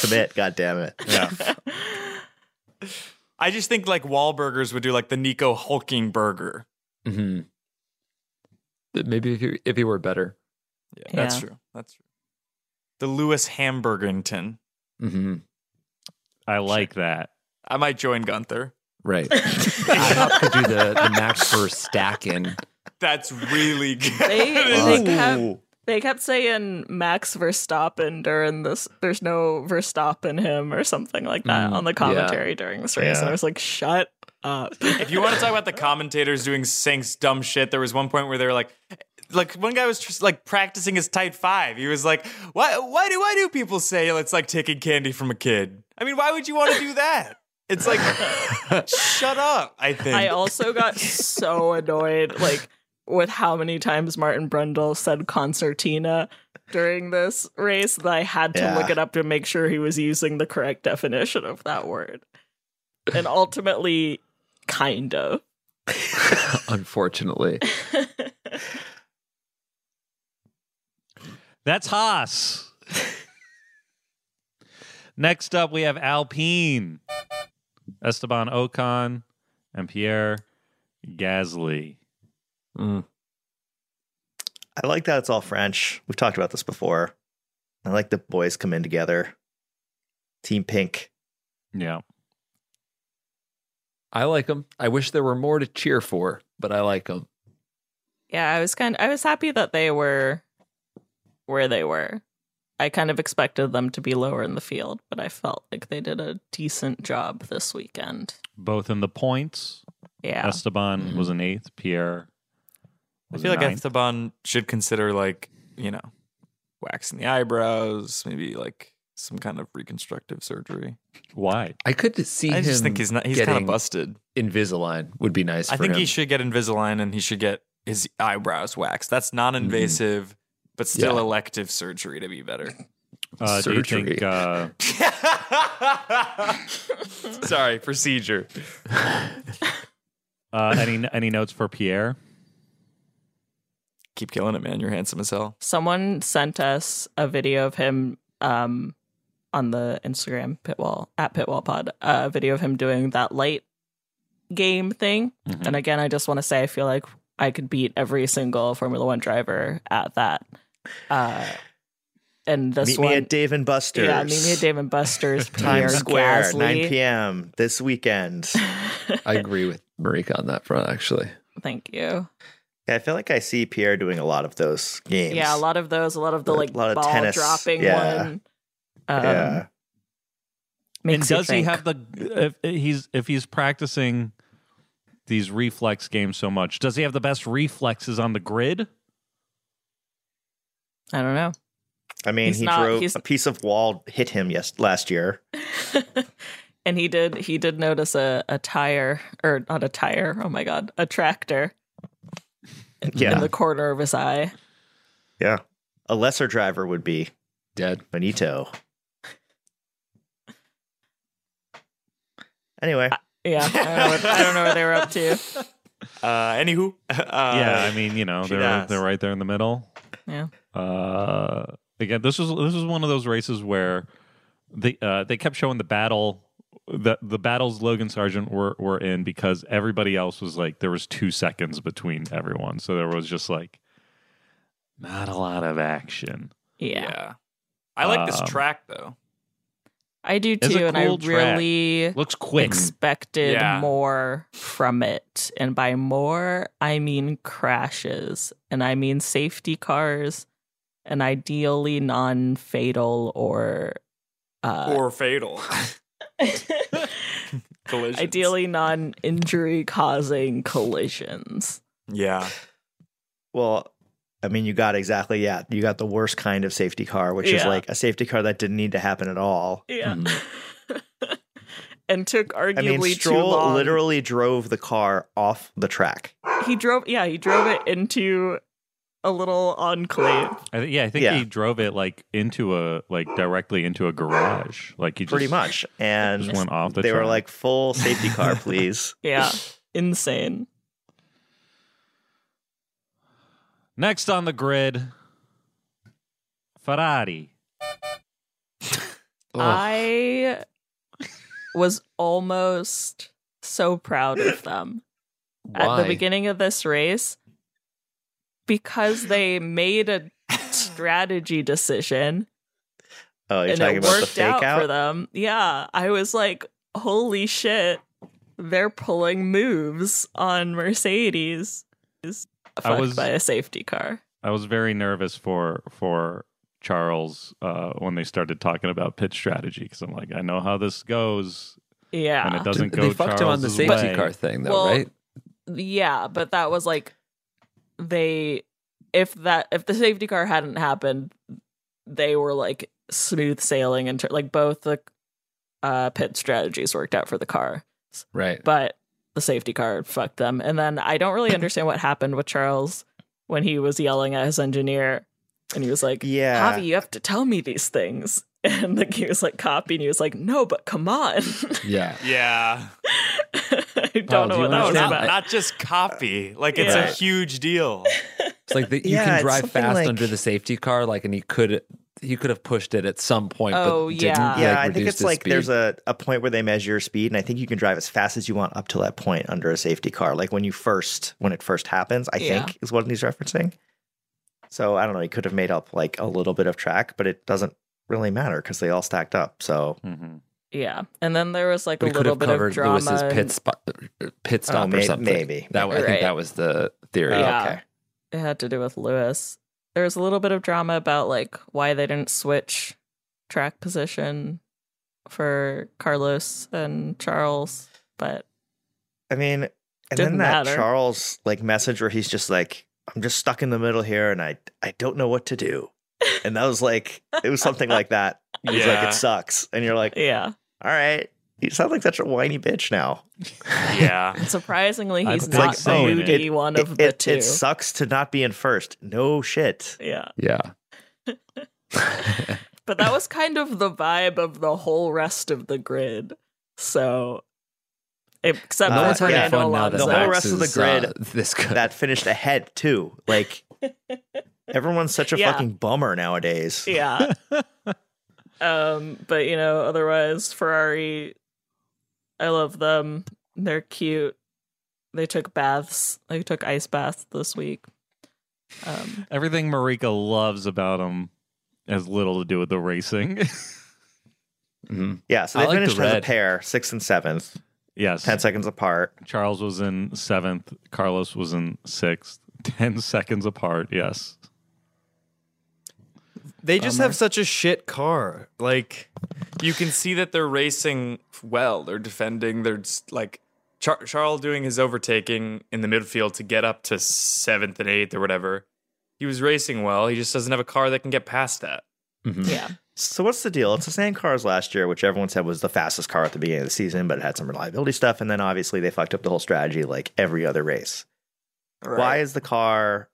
Commit. God damn it. Yeah, I just think like Wahlburgers would do like the Nico hulking burger. hmm Maybe if he, if he were better. Yeah, that's true. That's true. The Lewis Hamburgington. hmm I like that. I might join Gunther. Right. I could do the, the Max stacking. That's really good. They, they, kept, they kept saying Max Verstappen during this. There's no Verstappen him or something like that Mm, on the commentary during this race. And I was like, shut up. if you want to talk about the commentators doing saying dumb shit, there was one point where they were like, like one guy was just like practicing his tight five. He was like, "Why? Why do? Why do people say it's like taking candy from a kid? I mean, why would you want to do that? It's like, shut up. I think. I also got so annoyed, like, with how many times Martin Brundle said concertina during this race that I had to Yeah. look it up to make sure he was using the correct definition of that word. And ultimately, kind of. Unfortunately. That's Haas. Next up, we have Alpine, Esteban Ocon, and Pierre Gasly. Mm. I like that it's all French. We've talked about this before. I like the boys come in together. Team Pink. Yeah. I like them. I wish there were more to cheer for, but I like them. Yeah, I was kind I was happy that they were where they were. I kind of expected them to be lower in the field, but I felt like they did a decent job this weekend. Both in the points. Yeah. Esteban mm-hmm. was an eighth. Pierre I feel a like ninth. Esteban should consider like you know, waxing the eyebrows, maybe like some kind of reconstructive surgery. Why? I could see I him. just think he's not. He's kind of busted. Invisalign would be nice. I for think him. he should get Invisalign and he should get his eyebrows waxed. That's non-invasive, mm-hmm. But still Yeah. elective surgery to be better. Uh, do you think? Surgery. Uh, Sorry, procedure. uh, any any notes for Pierre? Keep killing it, man. You're handsome as hell. Someone sent us a video of him um, on the Instagram Pitwall at Pitwall Pod, a video of him doing that light game thing. Mhm. And again, I just want to say I feel like I could beat every single Formula One driver at that. Uh, and this Meet one, me at Dave and Buster's. yeah, meet me at Dave and Buster's. Times Square, Gasly. 9 p.m. this weekend. I agree with Marika on that front, actually. Thank you. Yeah, I feel like I see Pierre doing a lot of those games. Yeah, a lot of those, a lot of the A like lot of ball tennis, dropping yeah. one. Um, yeah. And makes you does he have the if he's if he's practicing these reflex games so much? Does he have the best reflexes on the grid? I don't know. I mean, he's he not- drove he's- a piece of wall hit him yes last year. and he did he did notice a, a tire or not a tire oh my god a tractor in, Yeah. in the corner of his eye Yeah. A lesser driver would be Dead. Benito. Anyway, yeah I don't know what, I don't know what they were up to Uh, anywho, uh, yeah, I mean, you know, they're does. they're right there in the middle. yeah Uh, again, this was this was one of those races where they uh, they kept showing the battle the the battles Logan Sargeant were were in because everybody else was like there was two seconds between everyone, so there was just like not a lot of action. Yeah. I like this Um, track though. I do It's a too, and I cool track. really Looks quick. expected Yeah. more from it. And by more, I mean crashes, and I mean safety cars, and ideally non fatal or. Uh, or fatal. Collisions. ideally non injury causing collisions. Yeah. Well, I mean, you got exactly, yeah, you got the worst kind of safety car, which is like a safety car that didn't need to happen at all. Yeah. and took arguably I mean, too Stroll long. literally drove the car off the track. he drove, yeah, he drove it into a little enclave. I th- yeah, I think Yeah. he drove it like into a like directly into a garage. Like he just, Pretty much. And just went off the they were track. like, full safety car, please. Yeah. Insane. Next on the grid, Ferrari. I was almost so proud of them at the beginning of this race because they made a strategy decision Oh, you're and talking it about the worked fake out, out? for them. Yeah, I was like, holy shit, they're pulling moves on Mercedes. Is fucked was- by a safety car. I was very nervous for for Charles uh, when they started talking about pitch strategy because I'm like, I know how this goes, Yeah, and it doesn't go. they go fucked him on the safety way. car thing, though, Well, right? yeah, but that was like they if that if the safety car hadn't happened, they were like smooth sailing into like both the uh pit strategies worked out for the car. Right. but the safety car fucked them. And then I don't really understand what happened with Charles when he was yelling at his engineer and he was like, Yeah. Javi, you have to tell me these things. And like he was like copying, he was like, No, but come on. Yeah. Yeah. I don't Paul, know do what that was not, about. not just copy. Like it's Yeah. a huge deal. It's like the, you Yeah, can drive fast like- under the safety car, like, and he could he could have pushed it at some point, Oh, but yeah. didn't. Yeah, like, I think it's like speed. there's a, a point where they measure your speed, and I think you can drive as fast as you want up to that point under a safety car. Like when you first when it first happens, I Yeah. think is what he's referencing. So I don't know. He could have made up like a little bit of track, but it doesn't really matter because they all stacked up. So hmm yeah. And then there was like But a little have bit of drama. Lewis's pit and spot, pit stop uh, may- or something. maybe. that was, I think that was the theory. Oh, Yeah. okay. It had to do with Lewis. There was a little bit of drama about like why they didn't switch track position for Carlos and Charles, but I mean, and then that matter. Charles like message where he's just like, "I'm just stuck in the middle here, and I I don't know what to do." And that was like it was something like that. He's like, "It sucks," and you're like, yeah. "All right." You sound like such a whiny bitch now. Yeah. Surprisingly, he's I've not been saying the it. moody one of it, the it, two. it sucks to not be in first. No shit. yeah. Yeah. But that was kind of the vibe of the whole rest of the grid. So except No for one's having Fernando fun now that The whole Max rest of the grid uh, this good. That finished ahead too. Like everyone's such a Yeah. fucking bummer nowadays. yeah. Um, but you know, otherwise Ferrari I love them. They're cute. They took baths. They took ice baths this week. Um, Everything Marika loves about them has little to do with the racing. Mhm. Yeah, so they like the finished as a pair, sixth and seventh, yes, ten seconds apart. Charles was in seventh. Carlos was in sixth. Ten seconds apart. Yes. They just have such a shit car. Like you can see that they're racing well. They're defending. They're just like Char- Charles doing his overtaking in the midfield to get up to seventh and eighth or whatever. He was racing well. He just doesn't have a car that can get past that. Mhm. yeah. So what's the deal? It's the same car as last year, which everyone said was the fastest car at the beginning of the season, but it had some reliability stuff, and then obviously they fucked up the whole strategy like every other race. Why is the car?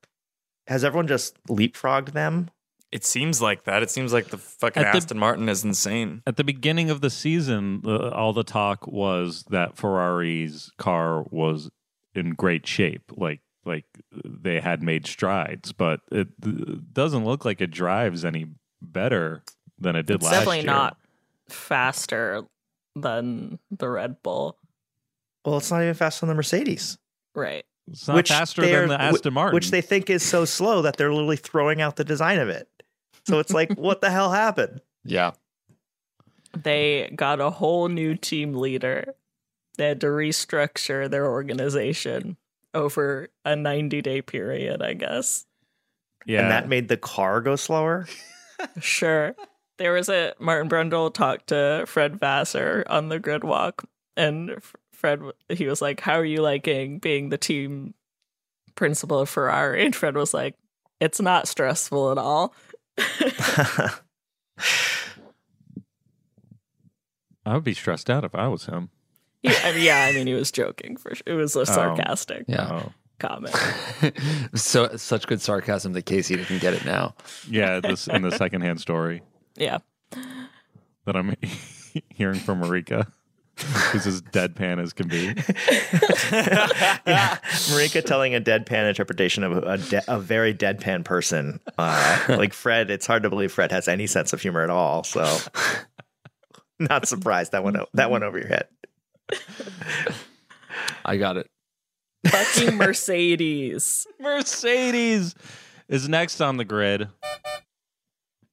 Has everyone just leapfrogged them? It seems like that. It seems like the fucking the- Aston Martin is insane. At the beginning of the season, uh, all the talk was that Ferrari's car was in great shape, like like they had made strides, but it doesn't look like it drives any better than it did It's last definitely year. Definitely not faster than the Red Bull. Well, it's not even faster than the Mercedes. Right. It's not faster than the Aston Martin. which they think is so slow that they're literally throwing out the design of it. So it's like, what the hell happened? Yeah. They got a whole new team leader. They had to restructure their organization over a 90 day period, I guess. yeah. And that made the car go slower. Sure. There was a Martin Brundle talked to Fred Vasseur on the grid walk, and Fred he was like, "How are you liking being the team principal of Ferrari?" And Fred was like, "It's not stressful at all." I would be stressed out if I was him. He- I mean, yeah, I mean, he was joking for sure. It was a oh. sarcastic Yeah. Oh. comment. so such good sarcasm that Casey didn't get it now. Yeah, this in the secondhand story Yeah, that I'm hearing from Marika, who's as deadpan as can be. yeah. Marika telling a deadpan interpretation of a, de- a very deadpan person. Uh, like Fred, it's hard to believe Fred has any sense of humor at all. So, not surprised that went o- that went over your head. I got it. fucking Mercedes. Mercedes is next on the grid.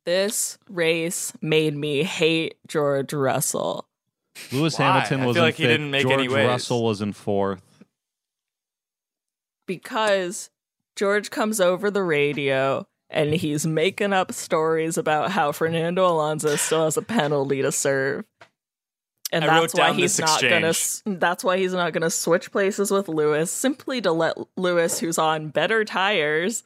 This race made me hate George Russell. Lewis Why? Hamilton I was feel in like he fifth. didn't make George any waves. Russell was in fourth. because George comes over the radio and he's making up stories about how Fernando Alonso still has a penalty to serve. And I that's why he's this not gonna that's why he's not gonna switch places with Lewis simply to let Lewis who's on better tires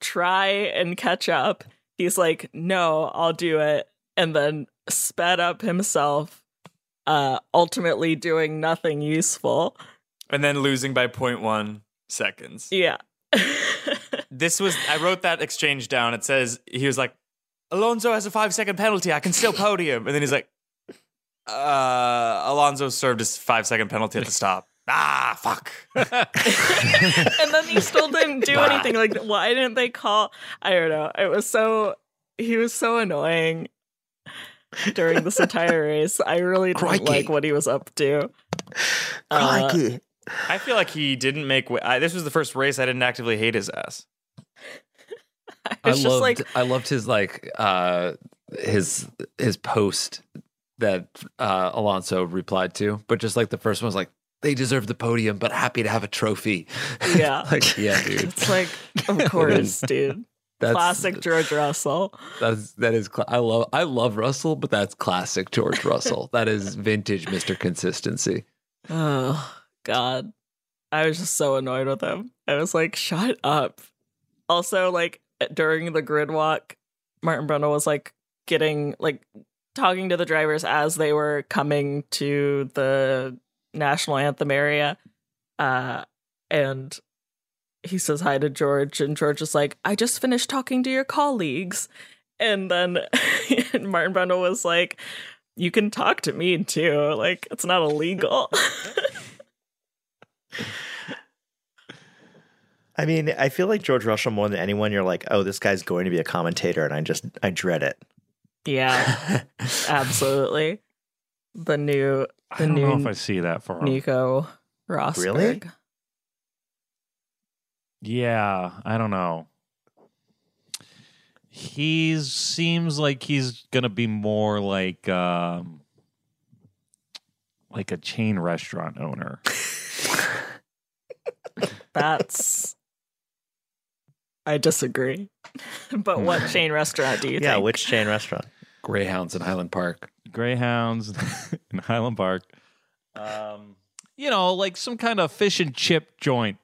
try and catch up. He's like, "No, I'll do it." And then sped up himself uh ultimately doing nothing useful. and then losing by 0.1 seconds. Yeah. This was I wrote that exchange down. It says he was like, Alonso has a five second penalty. I can still podium. And then he's like, uh, Alonso served his five second penalty at the stop. Ah, fuck. and then he still didn't do anything. Like, why didn't they call? I don't know. It was so he was so annoying during this entire race. I really didn't Crikey. like what he was up to. Uh, I feel like he didn't make. wa- I, this was the first race I didn't actively hate his ass. I I just loved like, I loved his like uh his his post that uh Alonso replied to, but just like the first one was like they deserve the podium, but happy to have a trophy. Yeah. like yeah, dude. it's like, of course, dude. That's Classic George Russell. That's that is I love I love Russell, but that's classic George Russell. That is vintage Mr. Consistency. Oh God. I was just so annoyed with him. I was like, shut up. Also, like during the grid walk, Martin Brundle was like getting like talking to the drivers as they were coming to the national anthem area. Uh and he says hi to George, and George is like, I just finished talking to your colleagues. And then Martin Brundle was like, You can talk to me too. Like, it's not illegal. I mean, I feel like George Russell more than anyone. You're like, oh, this guy's going to be a commentator, and I just I dread it. yeah, absolutely. The new, the I don't new know if I see that for him. Nico Rosberg. Really? Yeah, I don't know. He seems like he's gonna be more like um like a chain restaurant owner. That's. I disagree. but what chain restaurant do you think? yeah, think? which chain restaurant? Greyhounds in Highland Park. Greyhounds in Highland Park. Um, you know, like some kind of fish and chip joint.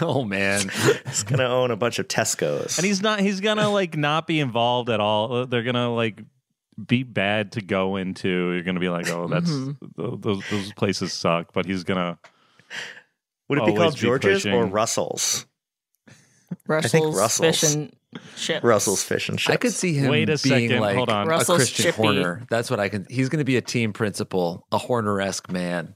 oh man. He's gonna own a bunch of Tesco's. And he's not. He's gonna like not be involved at all. Uh, they're gonna like be bad to go into. You're gonna be like, oh, that's mm-hmm. th- those those places suck. But he's gonna. Would it be always called be George's or pushing. Russell's? Russell's, think Russell's. fish and chips. Russell's Fish and Chips. I could see him Wait a being second, like hold on. a Christian Chippy. Horner. That's what I can. He's going to be a team principal, a Horner-esque man.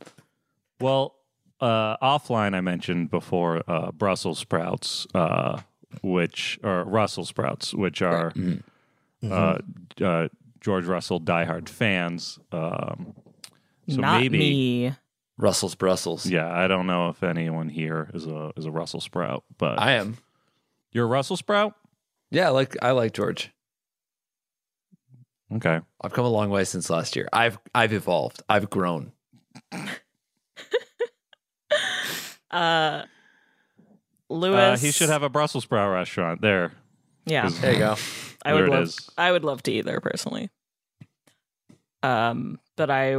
Well, uh, offline, I mentioned before uh, Brussels sprouts, uh, which or Russell sprouts, which are uh, uh, George Russell diehard fans. Um, so Not maybe, me. Russell's Brussels. yeah, I don't know if anyone here is a is a Russell Sprout, but I am. you're a Russell Sprout. Yeah, I like I like George. Okay, I've come a long way since last year. I've I've evolved. I've grown. Uh, Lewis. uh, he should have a Brussels sprout restaurant there. Yeah, There you go. I would love. is. I would love to either personally. Um, but I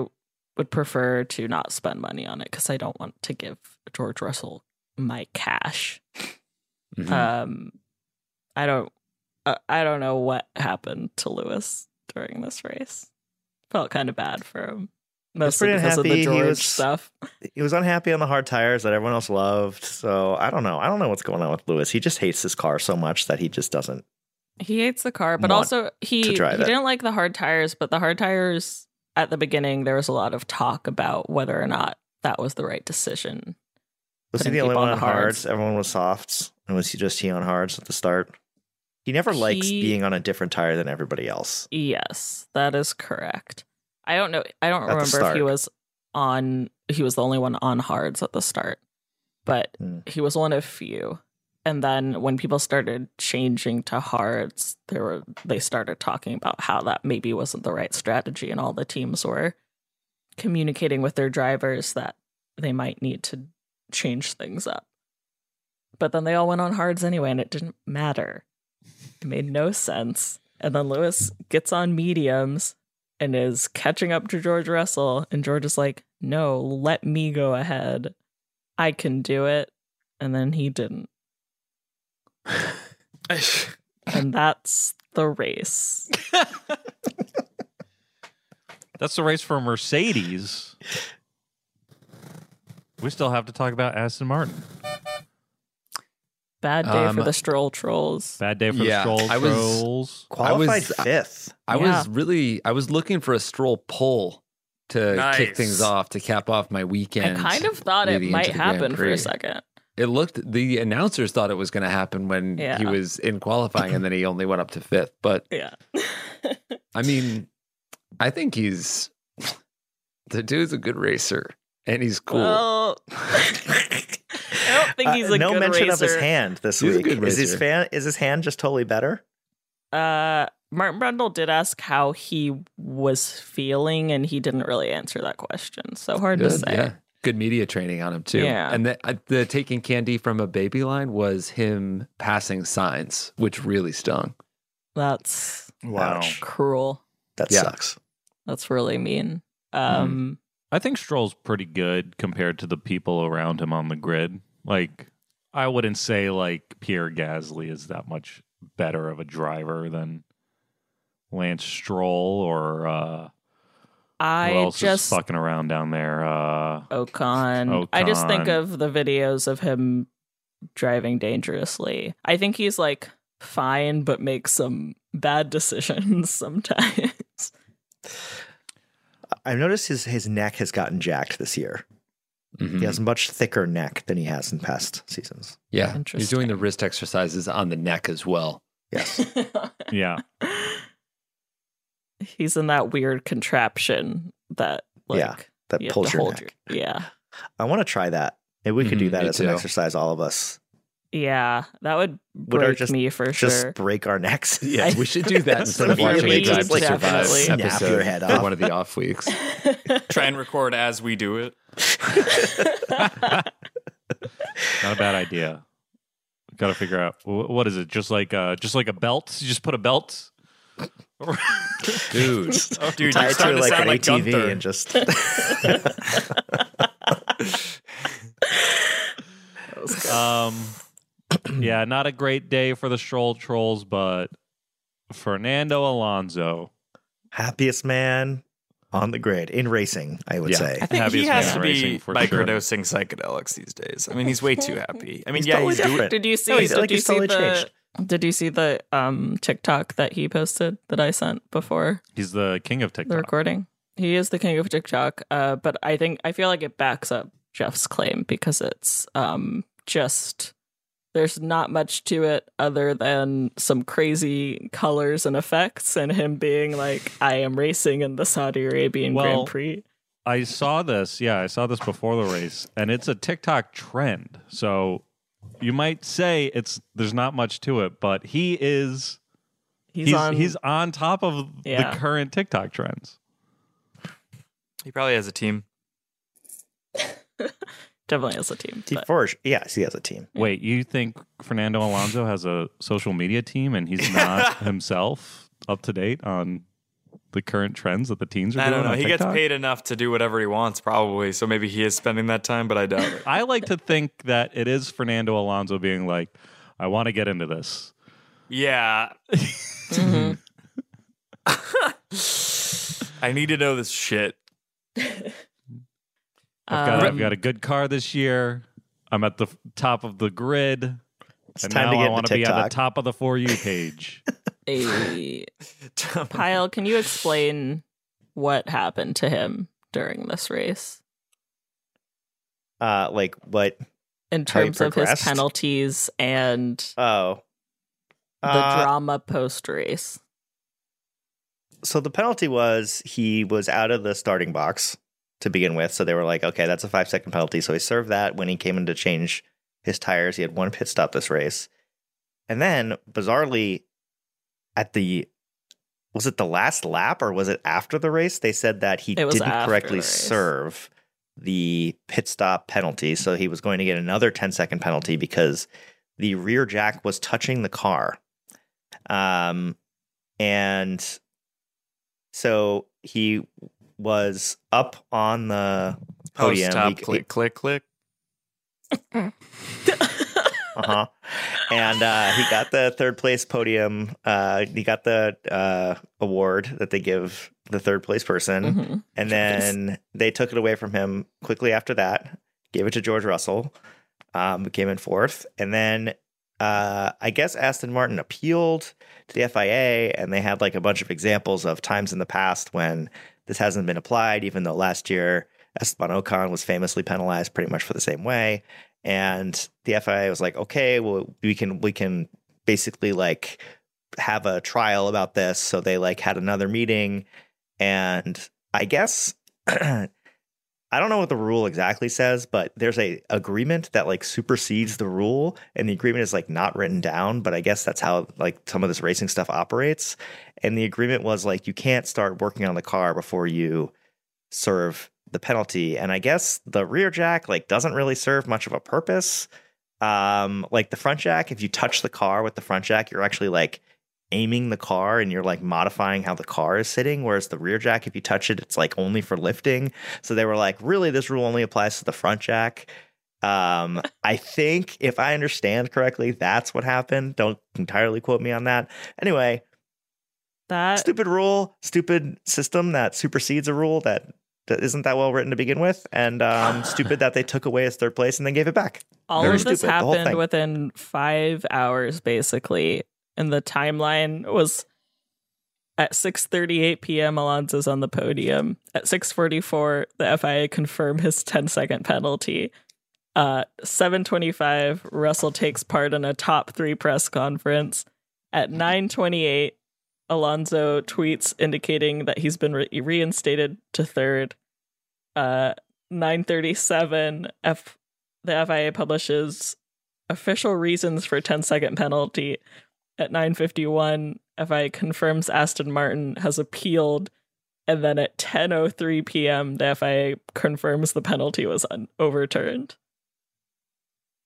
would prefer to not spend money on it because I don't want to give George Russell my cash. Mhm. Um, I don't. Uh, I don't know what happened to Lewis during this race. Felt kind of bad for him, mostly pretty because of the unhappy. He George was- stuff. He was unhappy on the hard tires that everyone else loved. So I don't know. I don't know what's going on with Lewis. He just hates his car so much that he just doesn't. He hates the car, but also he he it. didn't like the hard tires. But the hard tires at the beginning, there was a lot of talk about whether or not that was the right decision. Was he the only one on on the hards? hards. Everyone was softs. And was he just he on hards at the start? He never likes He- being on a different tire than everybody else. Yes, that is correct. I don't know. I don't At remember if he was on. He was the only one on hards at the start, but Hmm. he was one of few. And then when people started changing to hards, there were they started talking about how that maybe wasn't the right strategy, and all the teams were communicating with their drivers that they might need to change things up. But then they all went on hards anyway, and it didn't matter. It made no sense. And then Lewis gets on mediums and is catching up to George Russell. And George is like, no, let me go ahead. I can do it. And then he didn't. And that's the race. That's the race for Mercedes. We still have to talk about Aston Martin. Bad day Um, for the stroll trolls. Bad day for Yeah, the Stroll I was- Trolls. Qualified was- fifth. I Yeah. was really I was looking for a stroll pull to kick things off to cap off my weekend. I kind of thought it might into the Grand happen for a second. It looked the announcers thought it was going to happen when Yeah. he was in qualifying and then he only went up to fifth. But Yeah. I mean, I think he's the dude's a good racer and he's cool. Well, I don't think he's a Uh, no good mention racer. of his hand this He's week. Is his fan? Is his hand just totally better? Uh, Martin Brundle did ask how he was feeling, and he didn't really answer that question. So hard to say. yeah. Good media training on him too. Yeah. And the, uh, the taking candy from a baby line was him passing Sainz, which really stung. That's Wow. Ouch. cruel. That Yeah. sucks. That's really mean. Mm-hmm. Um, I think Stroll's pretty good compared to the people around him on the grid. Like, I wouldn't say like Pierre Gasly is that much better of a driver than Lance Stroll or uh, who I else just is fucking around down there. Uh, Ocon. I just think of the videos of him driving dangerously. I think he's like fine, but makes some bad decisions sometimes. I've noticed his his neck has gotten jacked this year. Mhm. He has a much thicker neck than he has in past seasons. Yeah. He's doing the wrist exercises on the neck as well. Yes. yeah, he's in that weird contraption that like Yeah, that you pulls your hold neck. your- yeah. I want to try that. Maybe we could do Mhm, that me as an exercise, all of us. Yeah, that would Would our just- me for sure. Just sure. break our necks. Yeah, we should do that instead of watching really a Drive just, to like, Survive definitely snap episode your head off. one of the off weeks. Try and record as we do it. not a bad idea. Got to figure out what is it? Just like uh, just like a belt? You just put a belt. Dude, Dude, Tie you're it to starting to like sound an like ATV Gunther. and just Um, yeah, not a great day for the Stroll Trolls, but Fernando Alonso. happiest man on the grid in racing. I would Yeah. say. I think Happiest he has man to be for sure. microdosing psychedelics these days. I mean, he's way too happy. I mean, He's yeah, totally he's doing. different. Did you see? No, he's did like you he's see totally the? changed. Did you see the um TikTok that he posted that I sent before He's the king of the TikTok. recording? He is the king of TikTok. Uh, but I think I feel like it backs up Geoff's claim because it's um just there's not much to it other than some crazy colors and effects and him being like, I am racing in the Saudi Arabian Well, Grand Prix. I saw this. Yeah, I saw this before the race, and it's a TikTok trend. So you might say it's there's not much to it, but he is He's, he's on he's on top of Yeah. the current TikTok trends. He probably has a team. definitely has a team. He but- for yes, he has a team. Wait, you think Fernando Alonso has a social media team and he's not himself up to date on the current trends that the teens are I doing? don't know. on He gets paid enough to do whatever he wants, probably. So maybe he is spending that time, but I doubt it. I like to think that it is Fernando Alonso being like, I want to get into this. Yeah. Mhm. I need to know this shit. I've got, Um, I've got a good car this year. I'm at the top of the grid. It's and time now to get I want to be at the top of the For You page. a Pile, can you explain what happened to him during this race Uh, like what? in terms of his penalties and Oh, the Uh, drama post race? so the penalty was he was out of the starting box to begin with. So they were like, okay, that's a five second penalty. So he served that when he came in to change his tires. He had one pit stop this race. And then bizarrely, at the was it the last lap or was it after the race? They said that he didn't correctly the serve the pit stop penalty. So he was going to get another 10 second penalty because the rear jack was touching the car. Um, and so he was up on the podium. Post top, He- click, click, click. uh-huh. And uh, he got the third place podium. Uh, he got the uh, award that they give the third place person. Mhm. And then they took it away from him quickly after that, gave it to George Russell, um, came in fourth. And then uh, I guess Aston Martin appealed to the FIA, and they had like a bunch of examples of times in the past when this hasn't been applied, even though last year Esteban Ocon was famously penalized pretty much for the same way. And the FIA was like, okay, well, we can we can basically like have a trial about this. So they like had another meeting, and I guess I don't know what the rule exactly says, but there's a agreement that like supersedes the rule, and the agreement is like not written down. But I guess that's how like some of this racing stuff operates. And the agreement was like you can't start working on the car before you serve the penalty. And I guess the rear jack like doesn't really serve much of a purpose. Um, like the front jack, if you touch the car with the front jack, you're actually like aiming the car and you're like modifying how the car is sitting. Whereas the rear jack, if you touch it, it's like only for lifting. So they were like, really, this rule only applies to the front jack. Um, I think if I understand correctly, that's what happened. Don't entirely quote me on that. Anyway, That stupid rule, stupid system that supersedes a rule that, that isn't that well written to begin with, and um, stupid that they took away his third place and then gave it back. all Very of this stupid, happened within five hours, basically. And the timeline was at 6:38 p.m. Alonso's on the podium. At 6:44, the FIA confirmed his 10 second penalty. Uh, 7:25, Russell takes part in a top three press conference. At 9:28, Alonso tweets indicating that he's been re- reinstated to third. Uh, 9:37, F the FIA publishes official reasons for 10 second penalty. At 9:51, FIA confirms Aston Martin has appealed, and then at 10:03 p.m., the FIA confirms the penalty was un- overturned.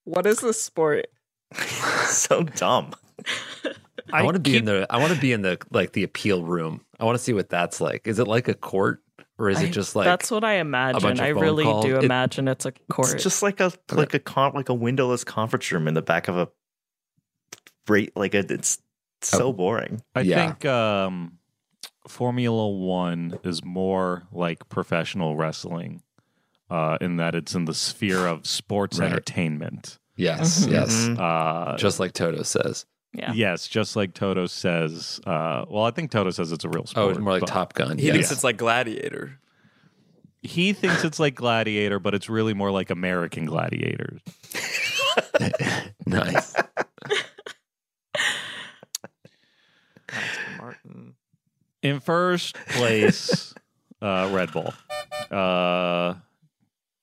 What is this sport? so dumb. I, want to be in the I want to be in the like the appeal room. I want to see what that's like. Is it like a court or is I- it just like That's what I imagine. bunch of I phone really calls? do It- imagine it's a court. It's just like a like a con- like a windowless conference room in the back of a great like a, it's so Oh. boring. I Yeah. think um, Formula One is more like professional wrestling uh, in that it's in the sphere of sports Right. entertainment. yes, Mhm. yes, Mhm. Uh, just like Toto says. yeah. Yes, just like Toto says. Uh, well, I think Toto says it's a real sport. Oh, it's more like but Top Gun. He yes. thinks it's like Gladiator. He thinks it's like Gladiator, but it's really more like American Gladiators. nice. In first place, uh, Red Bull. Uh,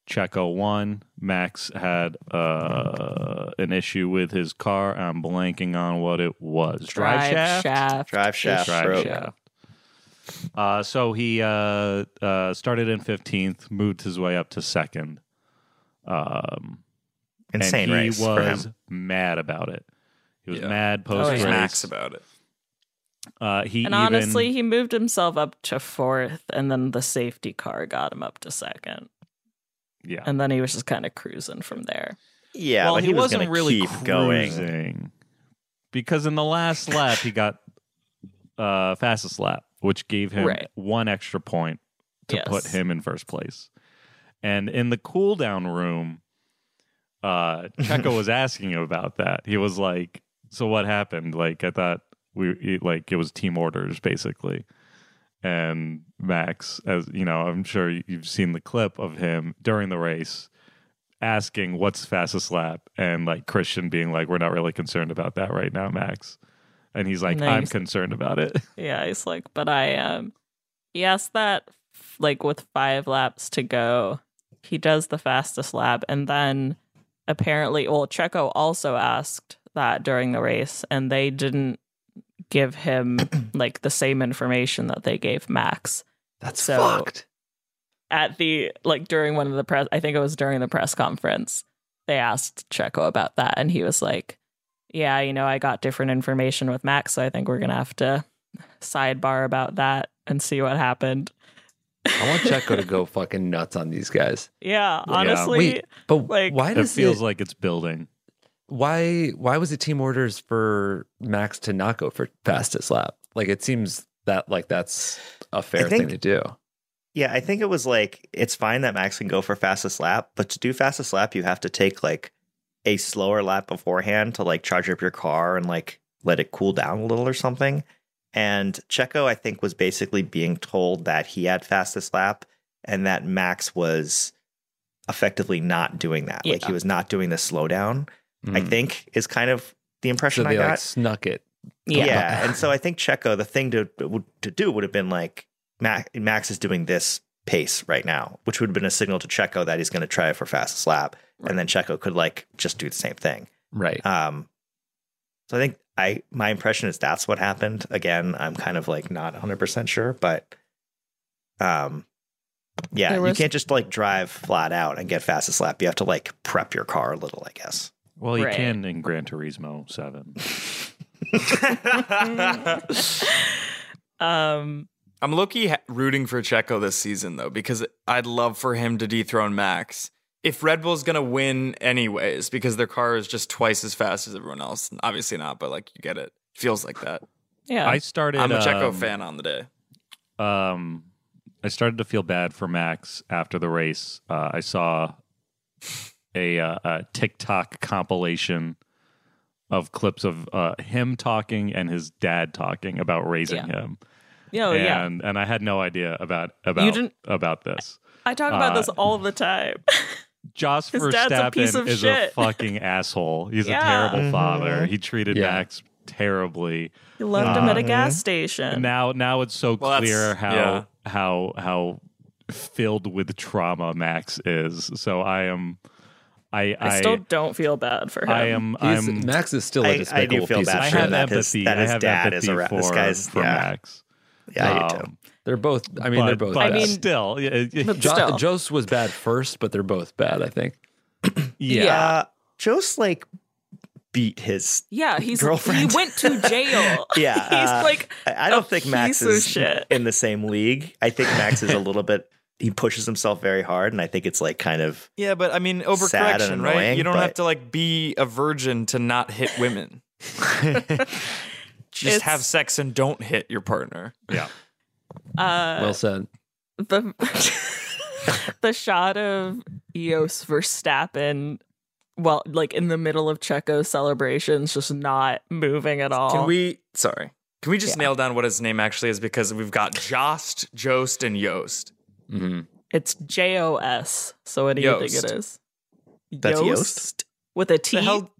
Checo won. Max had uh, an issue with his car. I'm blanking on what it was. Drive, shaft. shaft. Drive shaft Drive broke. shaft. Uh, so he uh, uh, started in 15th, moved his way up to second. Um, Insane and he race for was him. mad about it. He was Yeah. mad post race. Max about it. Uh, he And even, honestly, he moved himself up to fourth, and then the safety car got him up to second. yeah. And then he was just kind of cruising from there. Yeah, well, but he, he, was wasn't gonna really keep going. cruising because in the last lap he got uh, fastest lap, which gave him Right. one extra point to put him in first place. And in the cool down room, uh, Checo was asking him about that. He was like, "So what happened? Like, I thought we like it was team orders, basically." And Max, as you know, I'm sure you've seen the clip of him during the race asking what's fastest lap and like Christian being like, We're not really concerned about that right now, Max. And he's like, And I'm concerned about it. Yeah, he's like, but I am. He asked that like with five laps to go. He does the fastest lap, and then apparently, well, Checo also asked that during the race, and they didn't give him like the same information that they gave Max That's So- fucked. at the like during one of the press. I think it was during the press conference. They asked Checo about that, and he was like, "Yeah, you know, I got different information with Max, so I think we're gonna have to sidebar about that and see what happened." I want Checo to go fucking nuts on these guys. Yeah, honestly, Wait, but like- why does it feels it, like it's building. Why why was it team orders for Max to not go for fastest lap? Like it seems that like that's a fair think- thing to do. Yeah, I think it was like it's fine that Max can go for fastest lap, but to do fastest lap, you have to take like a slower lap beforehand to like charge up your car and like let it cool down a little or something. And Checo, I think, was basically being told that he had fastest lap and that Max was effectively not doing that. Like he was not doing the slowdown, I Mm. think is kind of the so impression I they got. like snuck it. Yeah. yeah, and so I think Checo, the thing to to do would have been like Max, Max is doing this pace right now, which would have been a signal to Checo that he's going to try it for fastest lap, and then Checo could like just do the same thing. Right. Um, so I think I my impression is that's what happened. Again, I'm kind of like not 100 percent sure, but um, yeah, There you can't just like drive flat out and get fastest lap. You have to like prep your car a little, I guess. Well, you Right. can in Gran Turismo 7. um, I'm low-key ha- rooting for Checo this season though, because I'd love for him to dethrone Max. If Red Bull's gonna win anyways, because their car is just twice as fast as everyone else, obviously not, but like you get it. Feels like that. yeah, I started. I'm a Checo um, fan on the day. um, I started to feel bad for Max after the race. Uh, I saw a, uh, a TikTok compilation of clips of uh, him talking and his dad talking about raising Yeah. him, oh yeah. and and I had no idea about about didn't- about this. I talk about uh, this all the time. Joss His dad's a piece of is shit. a fucking asshole. He's Yeah. a terrible Mhm. father. He treated Yeah. Max terribly. he left him at a Mhm. gas station. now now it's so Well, clear how yeah. how how filled with trauma Max is. So I am I I I still don't feel bad for him. I am He's, I'm Max is still a I- I despicable do feel piece bad of I for shit. have that his- empathy. I his have dad empathy is a ra- for, this guy's- for yeah. Max. Yeah, I do Um, too. They're both. I mean, but, they're both. But bad. mean- still, yeah, it- Jo- still. Jost was bad first, but they're both bad. I think. yeah. Yeah. Joe's like beat his yeah, he's girlfriend. he went to jail. Yeah, he's uh, like I I don't a think Max is shit. in the same league. I think Max is a little bit. He pushes himself very hard, and I think it's like kind of Yeah, but I mean Sad and overcorrection, right? You don't but- have to like be a virgin to not hit women. Just It's- have sex and don't hit your partner. yeah. uh well said. the the shot of Eos Verstappen well like in the middle of Checo's celebrations just not moving at all. Can we? Sorry. Can we just Yeah. nail down what his name actually is? Because we've got Jost, Jost, and Yost. Hmm It's J O S. So what do you think it is? That's Yost? with a T. The hell?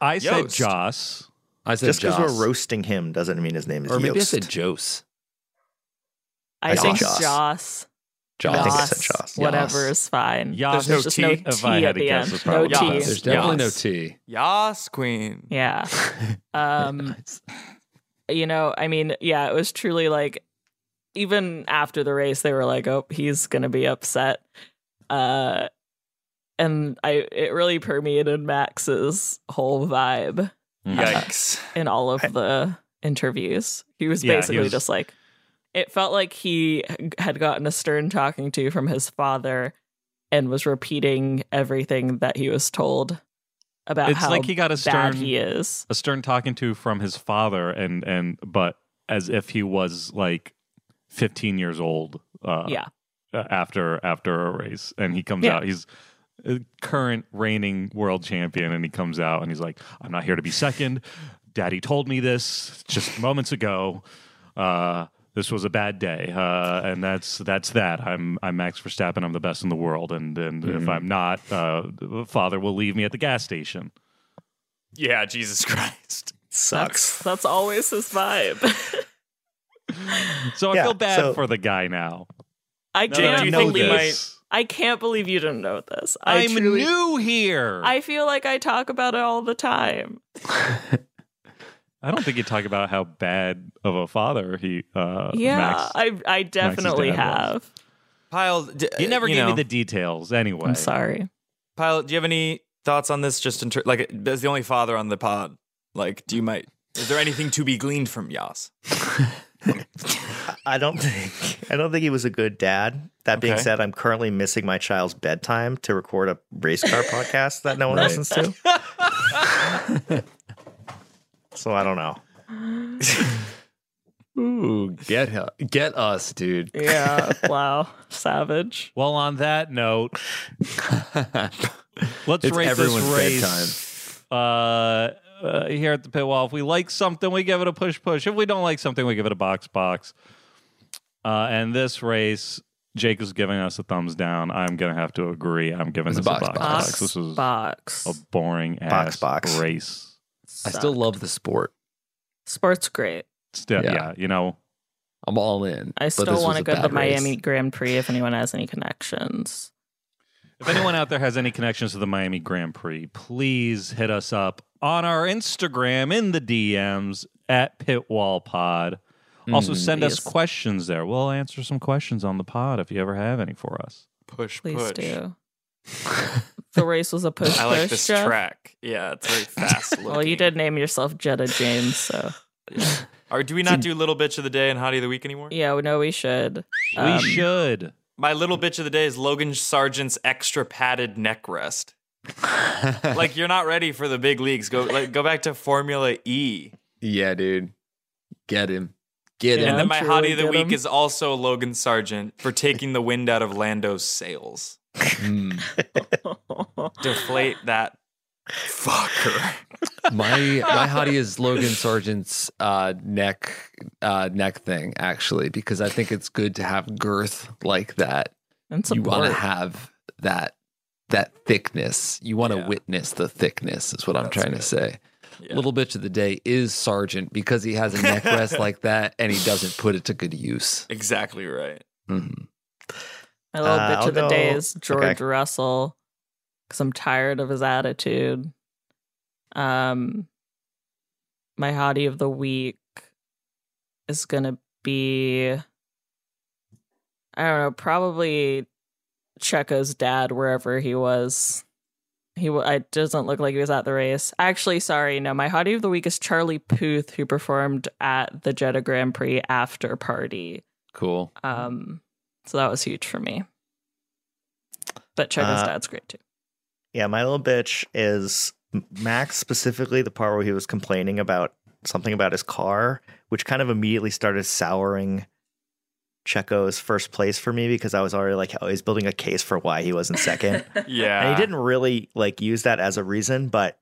I said Yost. Joss. I said Just because we're roasting him doesn't mean his name is or maybe Yost. I said Jose. I I think said Joss. Joss. Joss. I think I Joss, said Joss. Whatever Joss. is fine. Yas. There's There's just no no T. T If I had at to the end. it's No probably T. There's definitely no Yas. T. Yas Queen. Yeah. Um, you know, I mean, yeah, it was truly like even after the race, they were like, "Oh, he's gonna be upset," uh, and I it really permeated Max's whole vibe Yikes. in all of the interviews. He was Yeah, he basically was- just like, it felt like he had gotten a stern talking to from his father and was repeating everything that he was told about It's how like he got a stern he is. a stern talking to from his father and and but as if he was like 15 years old uh yeah. after after a race and he comes Yeah. out he's a current reigning world champion and he comes out and he's like i'm not here to be second daddy told me this just moments ago uh this was a bad day, uh, and that's that's that. I'm I'm Max Verstappen. I'm the best in the world, and and if I'm not, uh, father will leave me at the gas station. Yeah, Jesus Christ. Sucks. That's that's always his vibe. So I Yeah, feel bad so- for the guy now. I Now can't you know believe this. I can't believe you didn't know this. I I'm truly, new here. I feel like I talk about it all the time. I don't think you talk about how bad of a father he. Uh, Yeah, Max, I I definitely dad was. have. Pile, d- he never you gave know, me the details. Anyway, I'm sorry. Pile, do you have any thoughts on this? Just in ter- like, as the only father on the pod, like, do you might? Is there anything to be gleaned from Yas? I don't think I don't think he was a good dad. That being Okay. said, I'm currently missing my child's bedtime to record a race car podcast that no one Right. listens to. so I don't know. Ooh, get her, get us, dude. Yeah. wow. Savage. Well, on that note, let's It's rate everyone's this race. Uh, uh, here at the pit wall, if we like something, we give it a push push. If we don't like something, we give it a box box. Uh, and this race, Jake is giving us a thumbs down. I'm gonna have to agree. I'm giving It's a this a box box box. box. This was box. a boring ass Box box. race. I still love the sport. Sports great. Still, Yeah. yeah. you know, I'm all in. I still want to go to bad the Miami. Grand Prix if anyone has any connections. If anyone out there has any connections to the Miami Grand Prix, please hit us up on our Instagram in the DMs at PitwallPod. Also, Mm, send us please. questions there. We'll answer some questions on the pod if you ever have any for us. Push, Please push. do. the race was a push I like push. this Geoff? track. Yeah, it's very fast. Well, you did name yourself Jetta James, so Or do we not do little bitch of the day and hottie of the week anymore? yeah, no, we should. we Um, should. My little bitch of the day is Logan Sargeant's extra padded neck rest. Like you're not ready for the big leagues. Go like go back to Formula E. yeah, dude. Get him. Get him. and then my truly hottie of the week him. is also Logan Sargeant for taking the wind out of Lando's sails. Mm. Deflate that fucker. my my hottie is Logan Sargeant's uh, neck uh, neck thing actually because I think it's good to have girth like that. and You want to have that that thickness. You want to Yeah. witness the thickness. Is what I'm trying good. to say. Yeah. Little bitch of the day is Sargeant because he has a neck rest like that and he doesn't put it to good use. Exactly right. Mm-hmm. My little Uh, bitch I'll of the day is George okay. Russell because I'm tired of his attitude. Um, my hottie of the week is gonna be, I don't know, probably Checo's dad wherever he was. He wa- it doesn't look like he was at the race. Actually, sorry, no. My hottie of the week is Charlie Puth, who performed at the Jeddah Grand Prix after party. Cool. Um, so that was huge for me. But Checo's Uh, dad's great too. Yeah, my little bitch is Max specifically the part where he was complaining about something about his car, which kind of immediately started souring Checo's first place for me because I was already like, oh, he's building a case for why he wasn't second. Yeah. and he didn't really like use that as a reason, but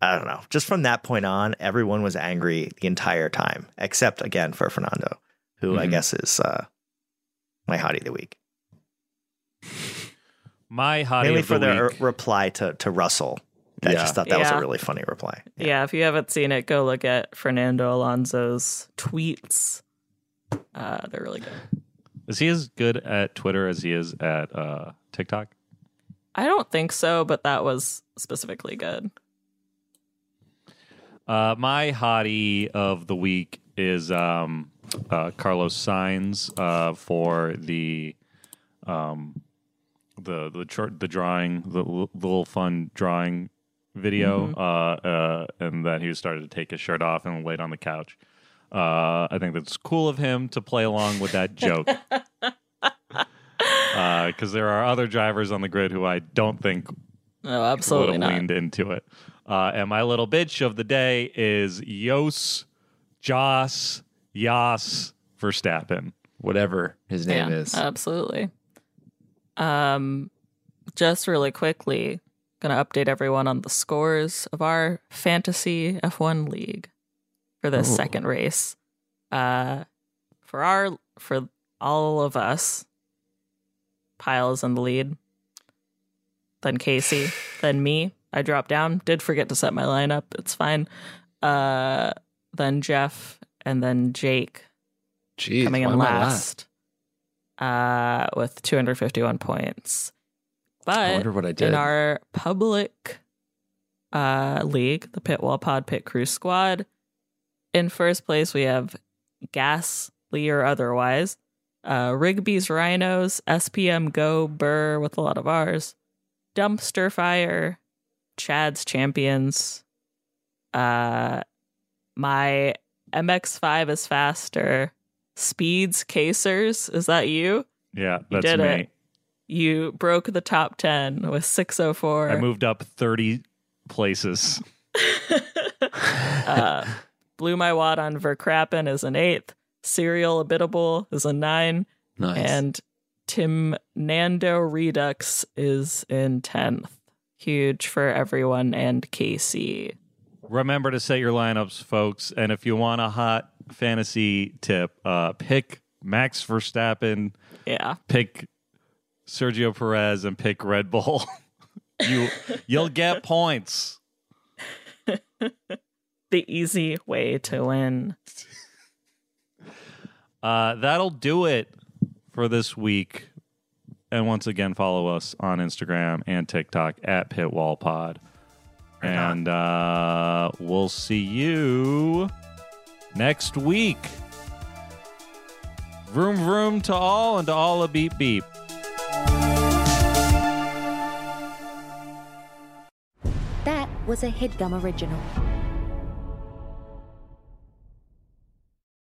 I don't know. Just from that point on, everyone was angry the entire time, except again for Fernando, who I Mhm. guess is uh, my hottie of the week. My hottie Mainly of for the the week. reply to, to Russell I Yeah. just thought that was a really funny reply. Yeah, if you haven't seen it, go look at Fernando Alonso's tweets. Uh, they're really good. Is he as good at Twitter as he is at uh, TikTok? I don't think so, but that was specifically good. Uh, my hottie of the week is um, uh, Carlos Sainz uh, for the um, the the tr- the drawing, the, l- little fun drawing video, uh, uh, and that he started to take his shirt off and laid on the couch. Uh, I think that's cool of him to play along with that joke. Because there are other drivers on the grid who I don't think No, would absolutely not. leaned into it. Uh, and my little bitch of the day is Jos, Joss, Yas Verstappen. Whatever his name yeah, is. Absolutely. Um, just really quickly, gonna update everyone on the scores of our fantasy F1 league for this Ooh. second race. Uh, for our for all of us, Pile is in the lead. Then Casey, then me. I dropped down. Did forget to set my lineup. It's fine. Uh, then Geoff, and then Jake Jeez, coming in last? last, uh, with 251 points. But I wonder what I did. in our public uh, league, the Pit Wall Pod Pit Crew Squad, in first place we have Gasly or otherwise, uh, Rigby's Rhinos, SPM Go Burr with a lot of R's, Dumpster Fire, Chad's Champions, uh, my MX5 is faster, Speeds Casers. Is that you? Yeah, You did me. it. You broke the top 10 with 604. I moved up 30 places. uh, Blew My Wad on Verkrappen is an eighth. Serial Abitable is a nine. nice. And Tim Nando Redux is in 10th. Huge for everyone and Casey. Remember to set your lineups, folks. And if you want a hot fantasy tip, uh, pick Max Verstappen, Yeah. pick Sergio Perez, and pick Red Bull. you you'll get points. The easy way to win. Uh, that'll do it for this week. And once again, follow us on Instagram and TikTok at PitwallPod. And uh, we'll see you next week. Vroom vroom to all and to all a beep beep. That was a headgum original.